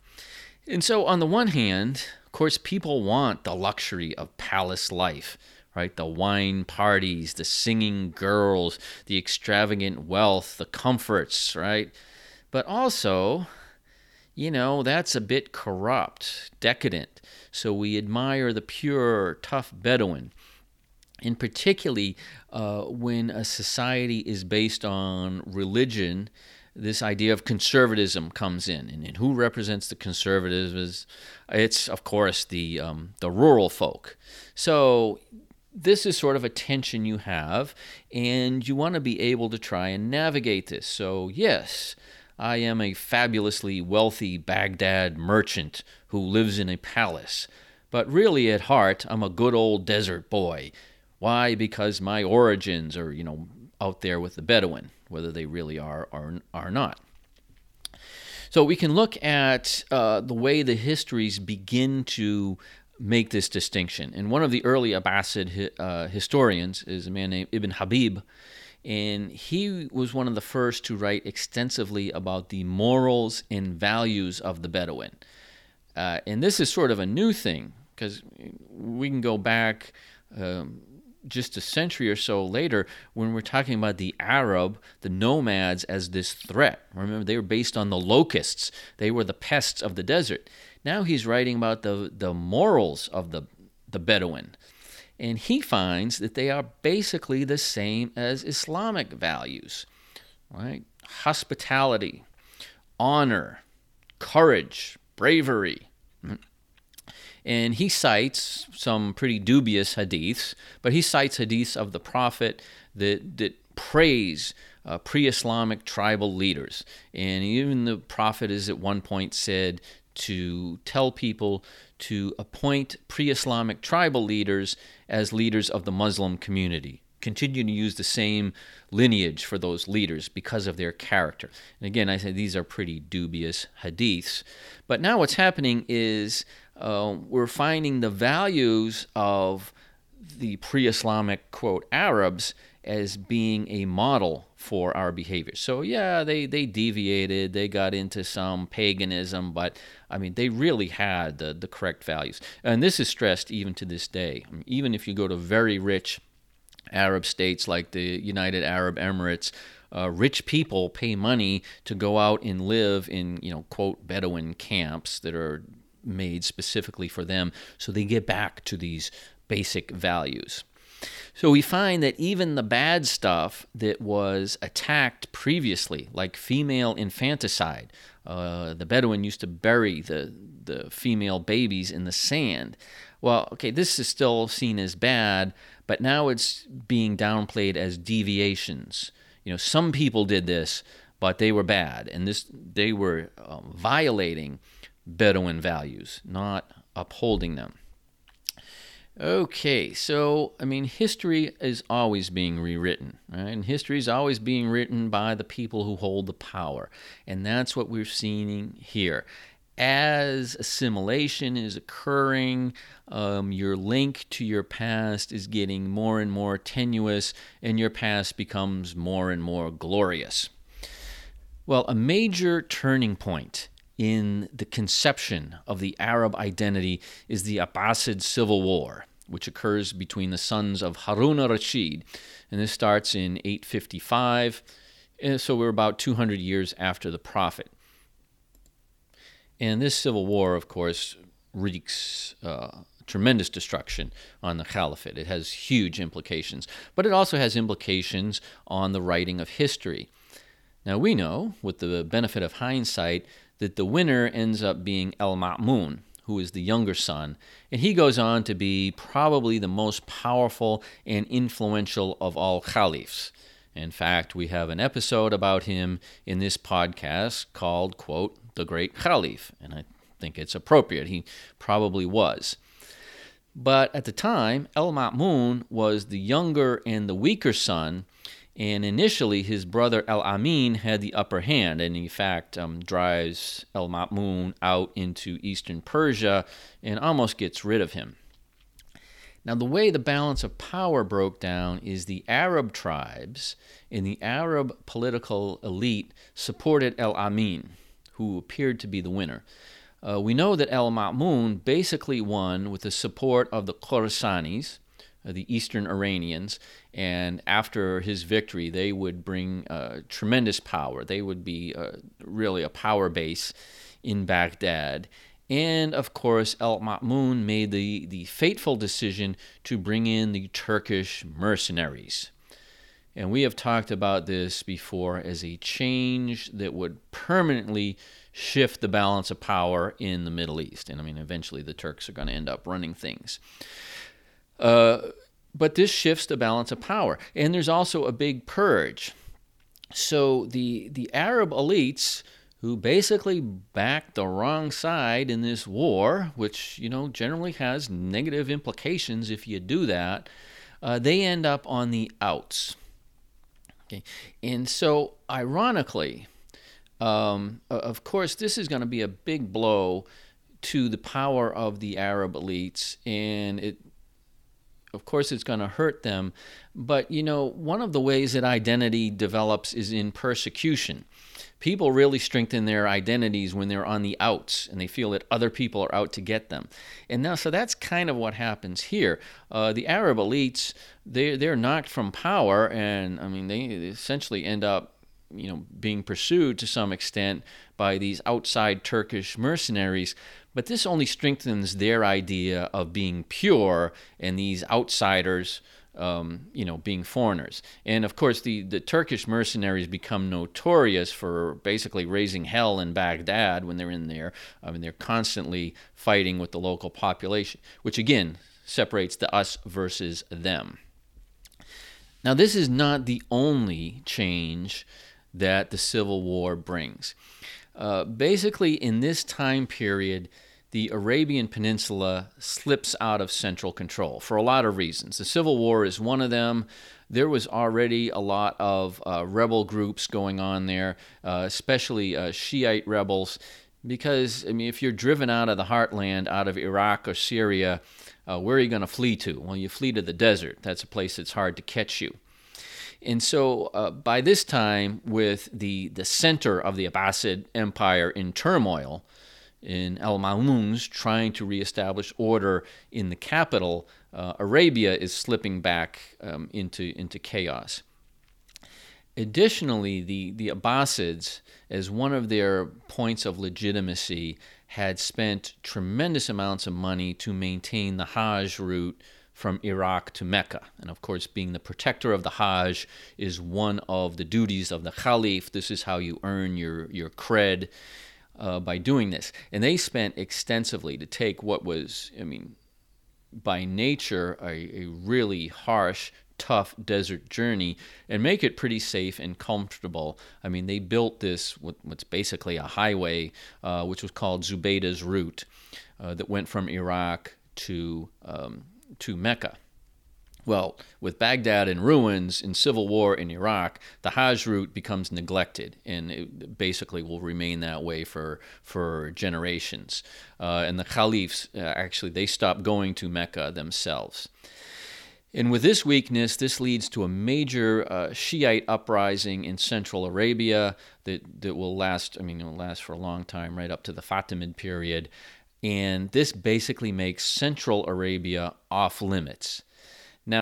And so, on the one hand, of course, people want the luxury of palace life right? The wine parties, the singing girls, the extravagant wealth, the comforts, right? But also, you know, that's a bit corrupt, decadent. So we admire the pure, tough Bedouin. And particularly uh, when a society is based on religion, this idea of conservatism comes in. And, and who represents the conservatives? It's, of course, the, um, the rural folk. So this is sort of a tension you have, and you want to be able to try and navigate this. So, yes, I am a fabulously wealthy Baghdad merchant who lives in a palace, but really at heart, I'm a good old desert boy. Why? Because my origins are, you know, out there with the Bedouin, whether they really are or are not. So we can look at uh, the way the histories begin to make this distinction. And one of the early Abbasid uh, historians is a man named Ibn Habib, and he was one of the first to write extensively about the morals and values of the Bedouin. Uh, and this is sort of a new thing because we can go back um, just a century or so later when we're talking about the Arab, the nomads, as this threat. Remember, they were based on the locusts, they were the pests of the desert. Now he's writing about the, the morals of the, the Bedouin. And he finds that they are basically the same as Islamic values, right? Hospitality, honor, courage, bravery. And he cites some pretty dubious hadiths, but he cites hadiths of the Prophet that, that praise uh, pre Islamic tribal leaders. And even the Prophet is at one point said to tell people to appoint pre Islamic tribal leaders as leaders of the Muslim community. Continue to use the same lineage for those leaders because of their character. And again, I say these are pretty dubious hadiths. But now what's happening is uh, we're finding the values of the pre Islamic, quote, Arabs as being a model for our behavior. So, yeah, they, they deviated, they got into some paganism, but I mean, they really had the, the correct values. And this is stressed even to this day. I mean, even if you go to very rich Arab states like the United Arab Emirates, uh, rich people pay money to go out and live in, you know, quote, Bedouin camps that are made specifically for them so they get back to these basic values. So we find that even the bad stuff that was attacked previously, like female infanticide, uh, the Bedouin used to bury the, the female babies in the sand. Well, okay, this is still seen as bad, but now it's being downplayed as deviations. You know, some people did this, but they were bad, and this they were um, violating Bedouin values, not upholding them. Okay, so I mean, history is always being rewritten, right? And history is always being written by the people who hold the power, and that's what we're seeing here. As assimilation is occurring, um, your link to your past is getting more and more tenuous, and your past becomes more and more glorious. Well, a major turning point in the conception of the Arab identity is the Abbasid Civil War which occurs between the sons of Harun al-Rashid. And this starts in 855, eh, so we're about 200 years after the Prophet. And this civil war, of course, wreaks uh, tremendous destruction on the caliphate. It has huge implications, but it also has implications on the writing of history. Now, we know, with the benefit of hindsight, that the winner ends up being El Ma'mun, who is the younger son. And he goes on to be probably the most powerful and influential of all caliphs. In fact, we have an episode about him in this podcast called, quote, The Great Caliph. And I think it's appropriate. He probably was. But at the time, El Ma'mun was the younger and the weaker son and initially, his brother Al Amin had the upper hand, and in fact, um, drives Al Ma'mun out into eastern Persia and almost gets rid of him. Now, the way the balance of power broke down is the Arab tribes and the Arab political elite supported Al Amin, who appeared to be the winner. Uh, we know that Al Ma'mun basically won with the support of the Khorasanis, the Eastern Iranians, and after his victory, they would bring uh, tremendous power. They would be uh, really a power base in Baghdad. And of course, El Ma'mun made the, the fateful decision to bring in the Turkish mercenaries. And we have talked about this before as a change that would permanently shift the balance of power in the Middle East. And I mean, eventually the Turks are going to end up running things. But this shifts the balance of power. And there's also a big purge. So the, the Arab elites who basically backed the wrong side in this war, which, you know, generally has negative implications if you do that, uh, they end up on the outs. Okay. And so, ironically, um, of course, this is going to be a big blow to the power of the Arab elites, and it of course it's going to hurt them but you know one of the ways that identity develops is in persecution. People really strengthen their identities when they're on the outs and they feel that other people are out to get them. And now so that's kind of what happens here. Uh, the arab elites they, they're knocked from power and i mean they essentially end up you know being pursued to some extent by these outside turkish mercenaries but this only strengthens their idea of being pure and these outsiders, um, you know, being foreigners. And of course, the, the Turkish mercenaries become notorious for basically raising hell in Baghdad when they're in there. I mean, they're constantly fighting with the local population, which again separates the us versus them. Now, this is not the only change that the Civil War brings. Uh, basically, in this time period, the Arabian Peninsula slips out of central control for a lot of reasons. The Civil War is one of them. There was already a lot of uh, rebel groups going on there, uh, especially uh, Shiite rebels, because, I mean, if you're driven out of the heartland, out of Iraq or Syria, Uh, where are you going to flee to? Well, you flee to the desert. That's a place that's hard to catch you. And so uh, by this time, with the, the center of the Abbasid Empire in turmoil, in Al Mamun's trying to reestablish order in the capital, uh, Arabia is slipping back um, into, into chaos. Additionally, the, the Abbasids, as one of their points of legitimacy, had spent tremendous amounts of money to maintain the Hajj route from Iraq to Mecca. And of course, being the protector of the Hajj is one of the duties of the Khalif. This is how you earn your, your cred uh, by doing this. And they spent extensively to take what was, I mean, by nature, a, a really harsh, tough desert journey and make it pretty safe and comfortable. I mean, they built this, what's basically a highway, uh, which was called Zubaydah's route, uh, that went from Iraq to um, to Mecca. Well, with Baghdad in ruins in civil war in Iraq, the Hajj route becomes neglected, and it basically will remain that way for for generations. Uh, and the caliphs uh, actually they stop going to Mecca themselves. And with this weakness, this leads to a major uh, Shiite uprising in Central Arabia that, that will last, I mean, it will last for a long time, right up to the Fatimid period. And this basically makes Central Arabia off limits. Now,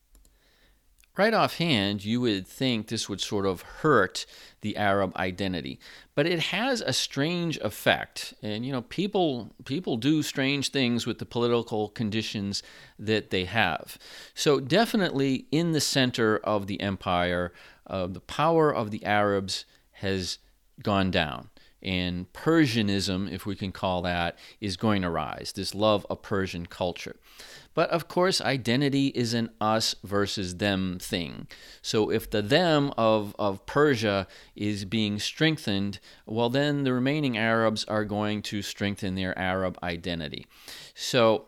right offhand, you would think this would sort of hurt the Arab identity, but it has a strange effect. And you know, people people do strange things with the political conditions that they have. So definitely in the center of the empire, uh, the power of the Arabs has gone down and Persianism, if we can call that, is going to rise, this love of Persian culture. But of course, identity is an us versus them thing. So if the them of, of Persia is being strengthened, well, then the remaining Arabs are going to strengthen their Arab identity. So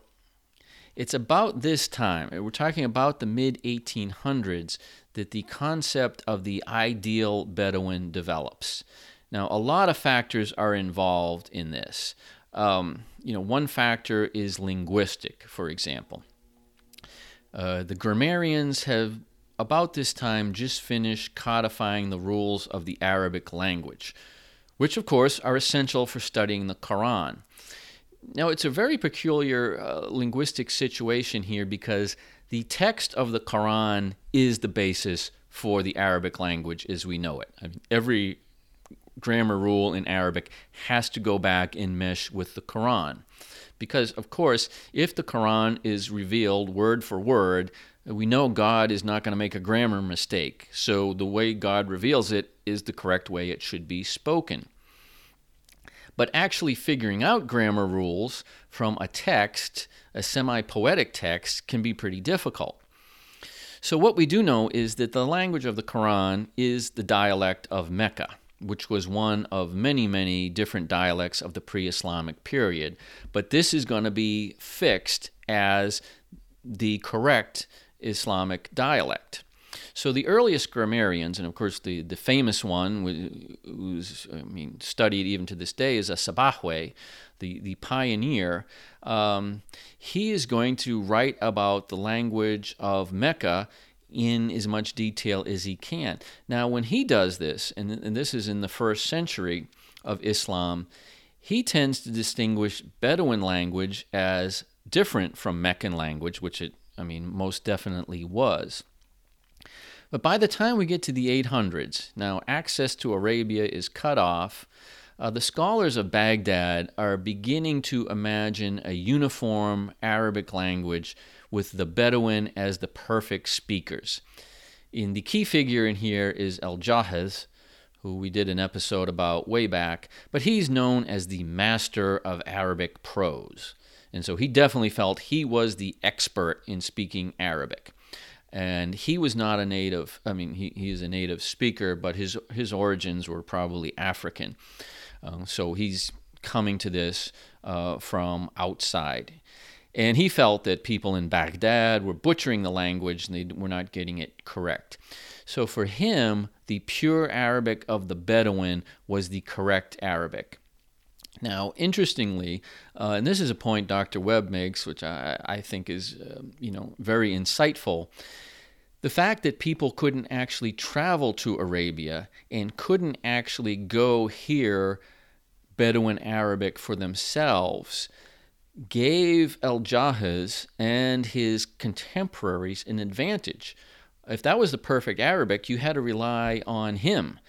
it's about this time, we're talking about the mid 1800s, that the concept of the ideal Bedouin develops. Now, a lot of factors are involved in this. Um, you know, one factor is linguistic, for example. Uh, the grammarians have about this time just finished codifying the rules of the Arabic language, which, of course, are essential for studying the Quran. Now, it's a very peculiar uh, linguistic situation here because the text of the Quran is the basis for the Arabic language as we know it. I mean, every grammar rule in Arabic has to go back and mesh with the Quran. Because, of course, if the Quran is revealed word for word, we know God is not going to make a grammar mistake. So the way God reveals it is the correct way it should be spoken. But actually figuring out grammar rules from a text, a semi poetic text, can be pretty difficult. So, what we do know is that the language of the Quran is the dialect of Mecca which was one of many, many different dialects of the pre Islamic period. But this is going to be fixed as the correct Islamic dialect. So the earliest grammarians, and of course the, the famous one, who's I mean studied even to this day, is a Sibawayh, the the pioneer. Um, he is going to write about the language of Mecca in as much detail as he can. Now, when he does this, and, and this is in the first century of Islam, he tends to distinguish Bedouin language as different from Meccan language, which it, I mean, most definitely was. But by the time we get to the 800s, now access to Arabia is cut off. Uh, the scholars of Baghdad are beginning to imagine a uniform Arabic language with the Bedouin as the perfect speakers. In the key figure in here is Al Jahiz, who we did an episode about way back, but he's known as the master of Arabic prose. And so he definitely felt he was the expert in speaking Arabic. And he was not a native, I mean, he, he is a native speaker, but his, his origins were probably African. Uh, so he's coming to this uh, from outside. And he felt that people in Baghdad were butchering the language and they were not getting it correct. So for him, the pure Arabic of the Bedouin was the correct Arabic. Now, interestingly, uh, and this is a point Dr. Webb makes, which I, I think is, uh, you know, very insightful. The fact that people couldn't actually travel to Arabia and couldn't actually go hear Bedouin Arabic for themselves gave Al Jahiz and his contemporaries an advantage. If that was the perfect Arabic, you had to rely on him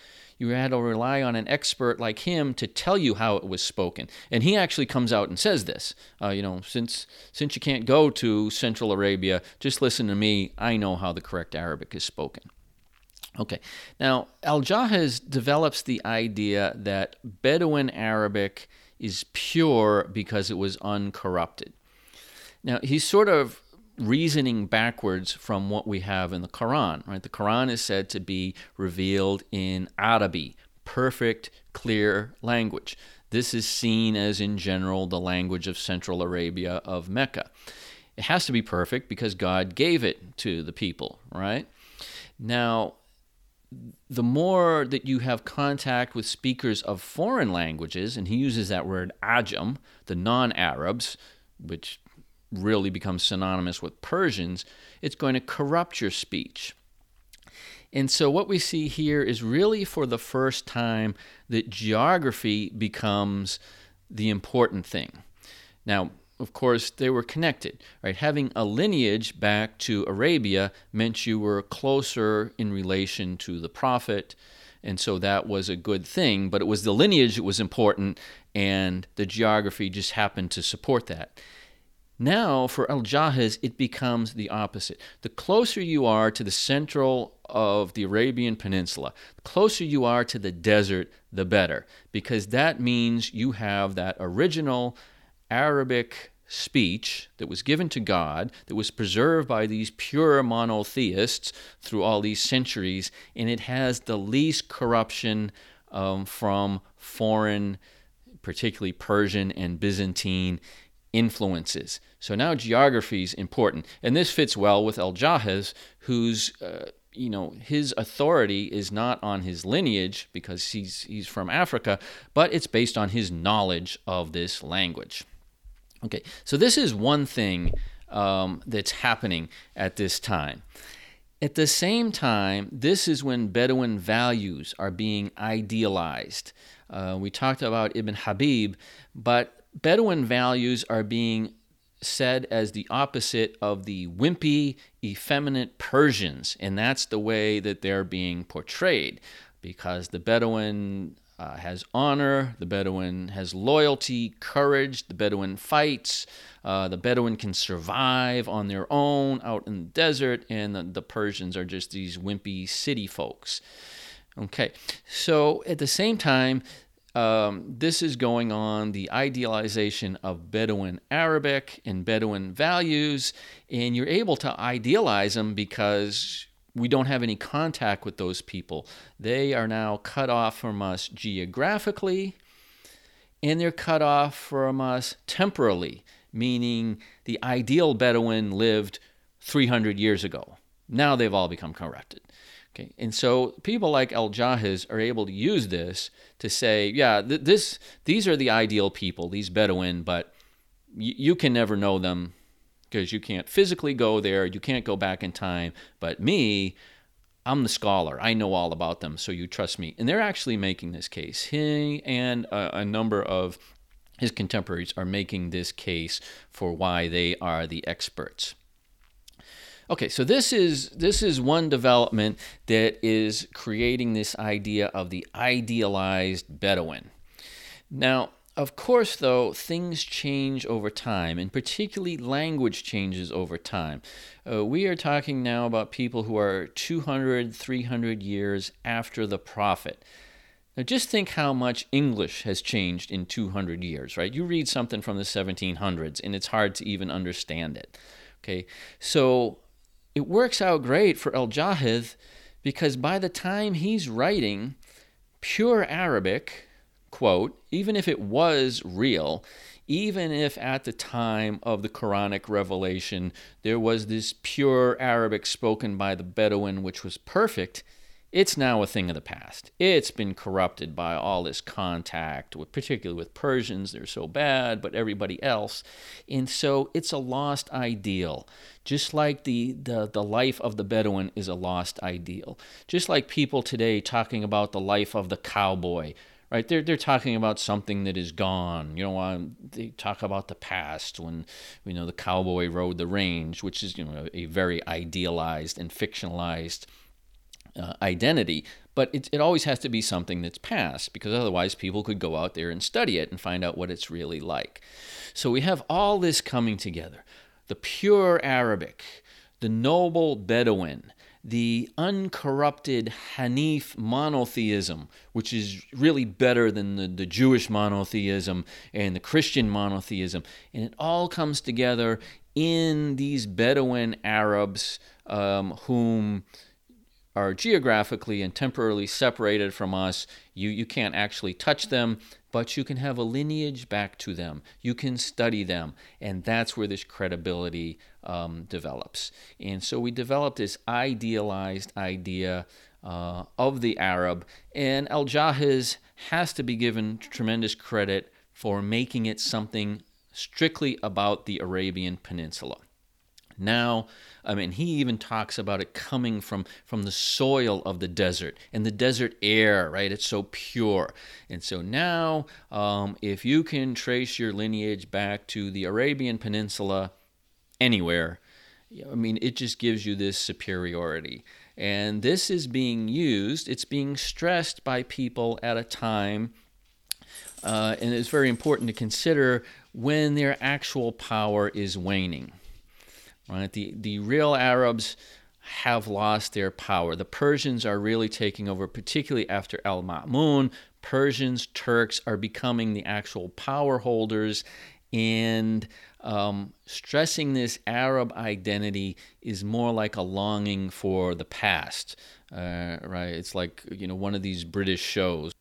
you had to rely on an expert like him to tell you how it was spoken. And he actually comes out and says this. Uh, you know, since since you can't go to Central Arabia, just listen to me. I know how the correct Arabic is spoken. Okay, now Al Jahiz develops the idea that Bedouin Arabic is pure because it was uncorrupted. Now he's sort of reasoning backwards from what we have in the Quran, right? The Quran is said to be revealed in Arabi, perfect, clear language. This is seen as, in general, the language of Central Arabia of Mecca. It has to be perfect because God gave it to the people, right? Now, the more that you have contact with speakers of foreign languages, and he uses that word ajam, the non Arabs, which really becomes synonymous with Persians, it's going to corrupt your speech. And so, what we see here is really for the first time that geography becomes the important thing. Now, of course, they were connected, right? Having a lineage back to Arabia meant you were closer in relation to the prophet, and so that was a good thing, but it was the lineage that was important, and the geography just happened to support that. Now, for Al Jahiz, it becomes the opposite. The closer you are to the central of the Arabian Peninsula, the closer you are to the desert, the better, because that means you have that original Arabic speech that was given to God, that was preserved by these pure monotheists through all these centuries, and it has the least corruption um, from foreign, particularly Persian and Byzantine influences. So now geography is important. And this fits well with Al Jahiz, whose uh, you know his authority is not on his lineage because he's he's from Africa, but it's based on his knowledge of this language. Okay, so this is one thing um, that's happening at this time. At the same time, this is when Bedouin values are being idealized. Uh, we talked about Ibn Habib, but Bedouin values are being said as the opposite of the wimpy, effeminate Persians, and that's the way that they're being portrayed because the Bedouin uh, has honor, the Bedouin has loyalty, courage, the Bedouin fights, uh, the Bedouin can survive on their own out in the desert, and the, the Persians are just these wimpy city folks. Okay, so at the same time, um, this is going on the idealization of Bedouin Arabic and Bedouin values, and you're able to idealize them because we don't have any contact with those people. They are now cut off from us geographically, and they're cut off from us temporally, meaning the ideal Bedouin lived 300 years ago. Now they've all become corrupted. Okay, and so people like Al Jahiz are able to use this to say, yeah, th- this these are the ideal people, these Bedouin, but y- you can never know them because you can't physically go there, you can't go back in time. But me, I'm the scholar. I know all about them, so you trust me. And they're actually making this case. He and a, a number of his contemporaries are making this case for why they are the experts. Okay, so this is this is one development that is creating this idea of the idealized Bedouin. Now, of course, though, things change over time, and particularly language changes over time. Uh, we are talking now about people who are 200, 300 years after the prophet. Now, just think how much English has changed in 200 years, right? You read something from the 1700s, and it's hard to even understand it. Okay, so it works out great for Al Jahiz because by the time he's writing pure Arabic, quote, even if it was real, even if at the time of the Quranic revelation there was this pure Arabic spoken by the Bedouin which was perfect, it's now a thing of the past. It's been corrupted by all this contact, with, particularly with Persians. They're so bad, but everybody else. And so it's a lost ideal. Just like the, the, the life of the Bedouin is a lost ideal. Just like people today talking about the life of the cowboy right? They're they're talking about something that is gone. You know, um, they talk about the past when you know the cowboy rode the range, which is you know a very idealized and fictionalized uh, identity. But it, it always has to be something that's past because otherwise people could go out there and study it and find out what it's really like. So we have all this coming together the pure Arabic, the noble Bedouin, the uncorrupted Hanif monotheism, which is really better than the, the Jewish monotheism and the Christian monotheism. And it all comes together in these Bedouin Arabs um, whom are geographically and temporarily separated from us. You, you can't actually touch them, but you can have a lineage back to them. You can study them. And that's where this credibility um, develops. And so we developed this idealized idea uh, of the Arab. And Al Jahiz has to be given tremendous credit for making it something strictly about the Arabian Peninsula. Now, I mean, he even talks about it coming from, from the soil of the desert and the desert air, right? It's so pure. And so now, um, if you can trace your lineage back to the Arabian Peninsula anywhere, I mean, it just gives you this superiority. And this is being used, it's being stressed by people at a time. Uh, and it's very important to consider when their actual power is waning. Right? The, the real Arabs have lost their power. The Persians are really taking over, particularly after Al Ma'mun. Persians, Turks are becoming the actual power holders, and um, stressing this Arab identity is more like a longing for the past, uh, right? It's like you know one of these British shows.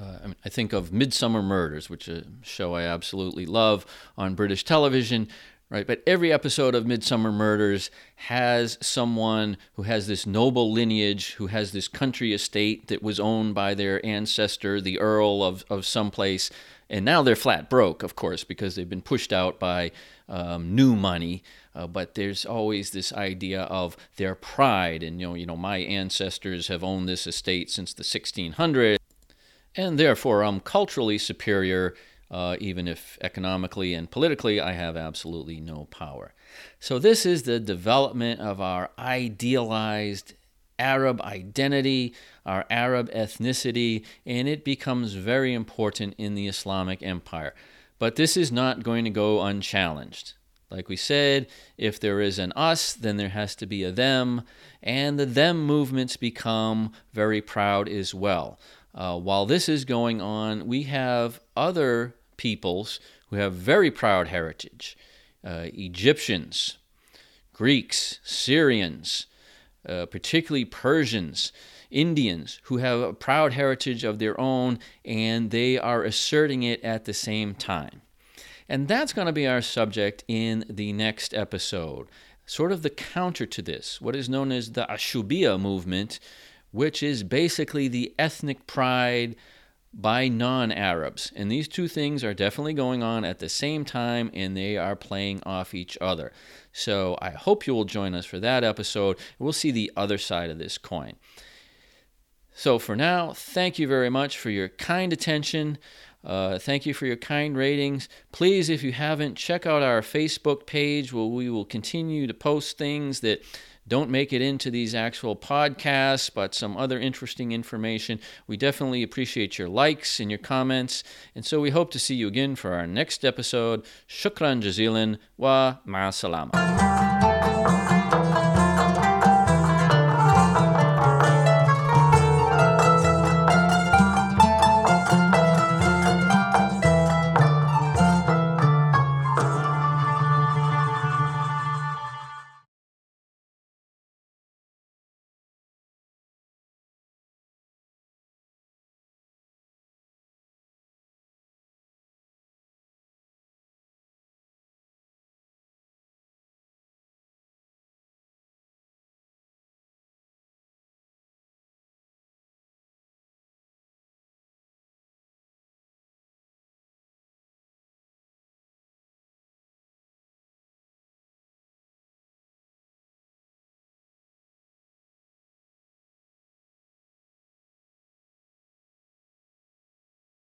Uh, I, mean, I think of Midsomer Murders, which is a show I absolutely love on British television, right? But every episode of Midsomer Murders has someone who has this noble lineage, who has this country estate that was owned by their ancestor, the Earl of, of some place. And now they're flat broke, of course, because they've been pushed out by um, new money. Uh, but there's always this idea of their pride, and you know, you know, my ancestors have owned this estate since the 1600s, and therefore I'm culturally superior uh, even if economically and politically I have absolutely no power. So, this is the development of our idealized Arab identity, our Arab ethnicity, and it becomes very important in the Islamic Empire. But this is not going to go unchallenged. Like we said, if there is an us, then there has to be a them, and the them movements become very proud as well. Uh, while this is going on, we have other peoples who have very proud heritage uh, Egyptians, Greeks, Syrians, uh, particularly Persians, Indians, who have a proud heritage of their own, and they are asserting it at the same time. And that's going to be our subject in the next episode. Sort of the counter to this, what is known as the Ashubiya movement, which is basically the ethnic pride by non Arabs. And these two things are definitely going on at the same time and they are playing off each other. So I hope you will join us for that episode. We'll see the other side of this coin. So for now, thank you very much for your kind attention. Uh, thank you for your kind ratings. Please, if you haven't, check out our Facebook page where we will continue to post things that don't make it into these actual podcasts, but some other interesting information. We definitely appreciate your likes and your comments. And so we hope to see you again for our next episode. Shukran jazilan wa ma'asalama.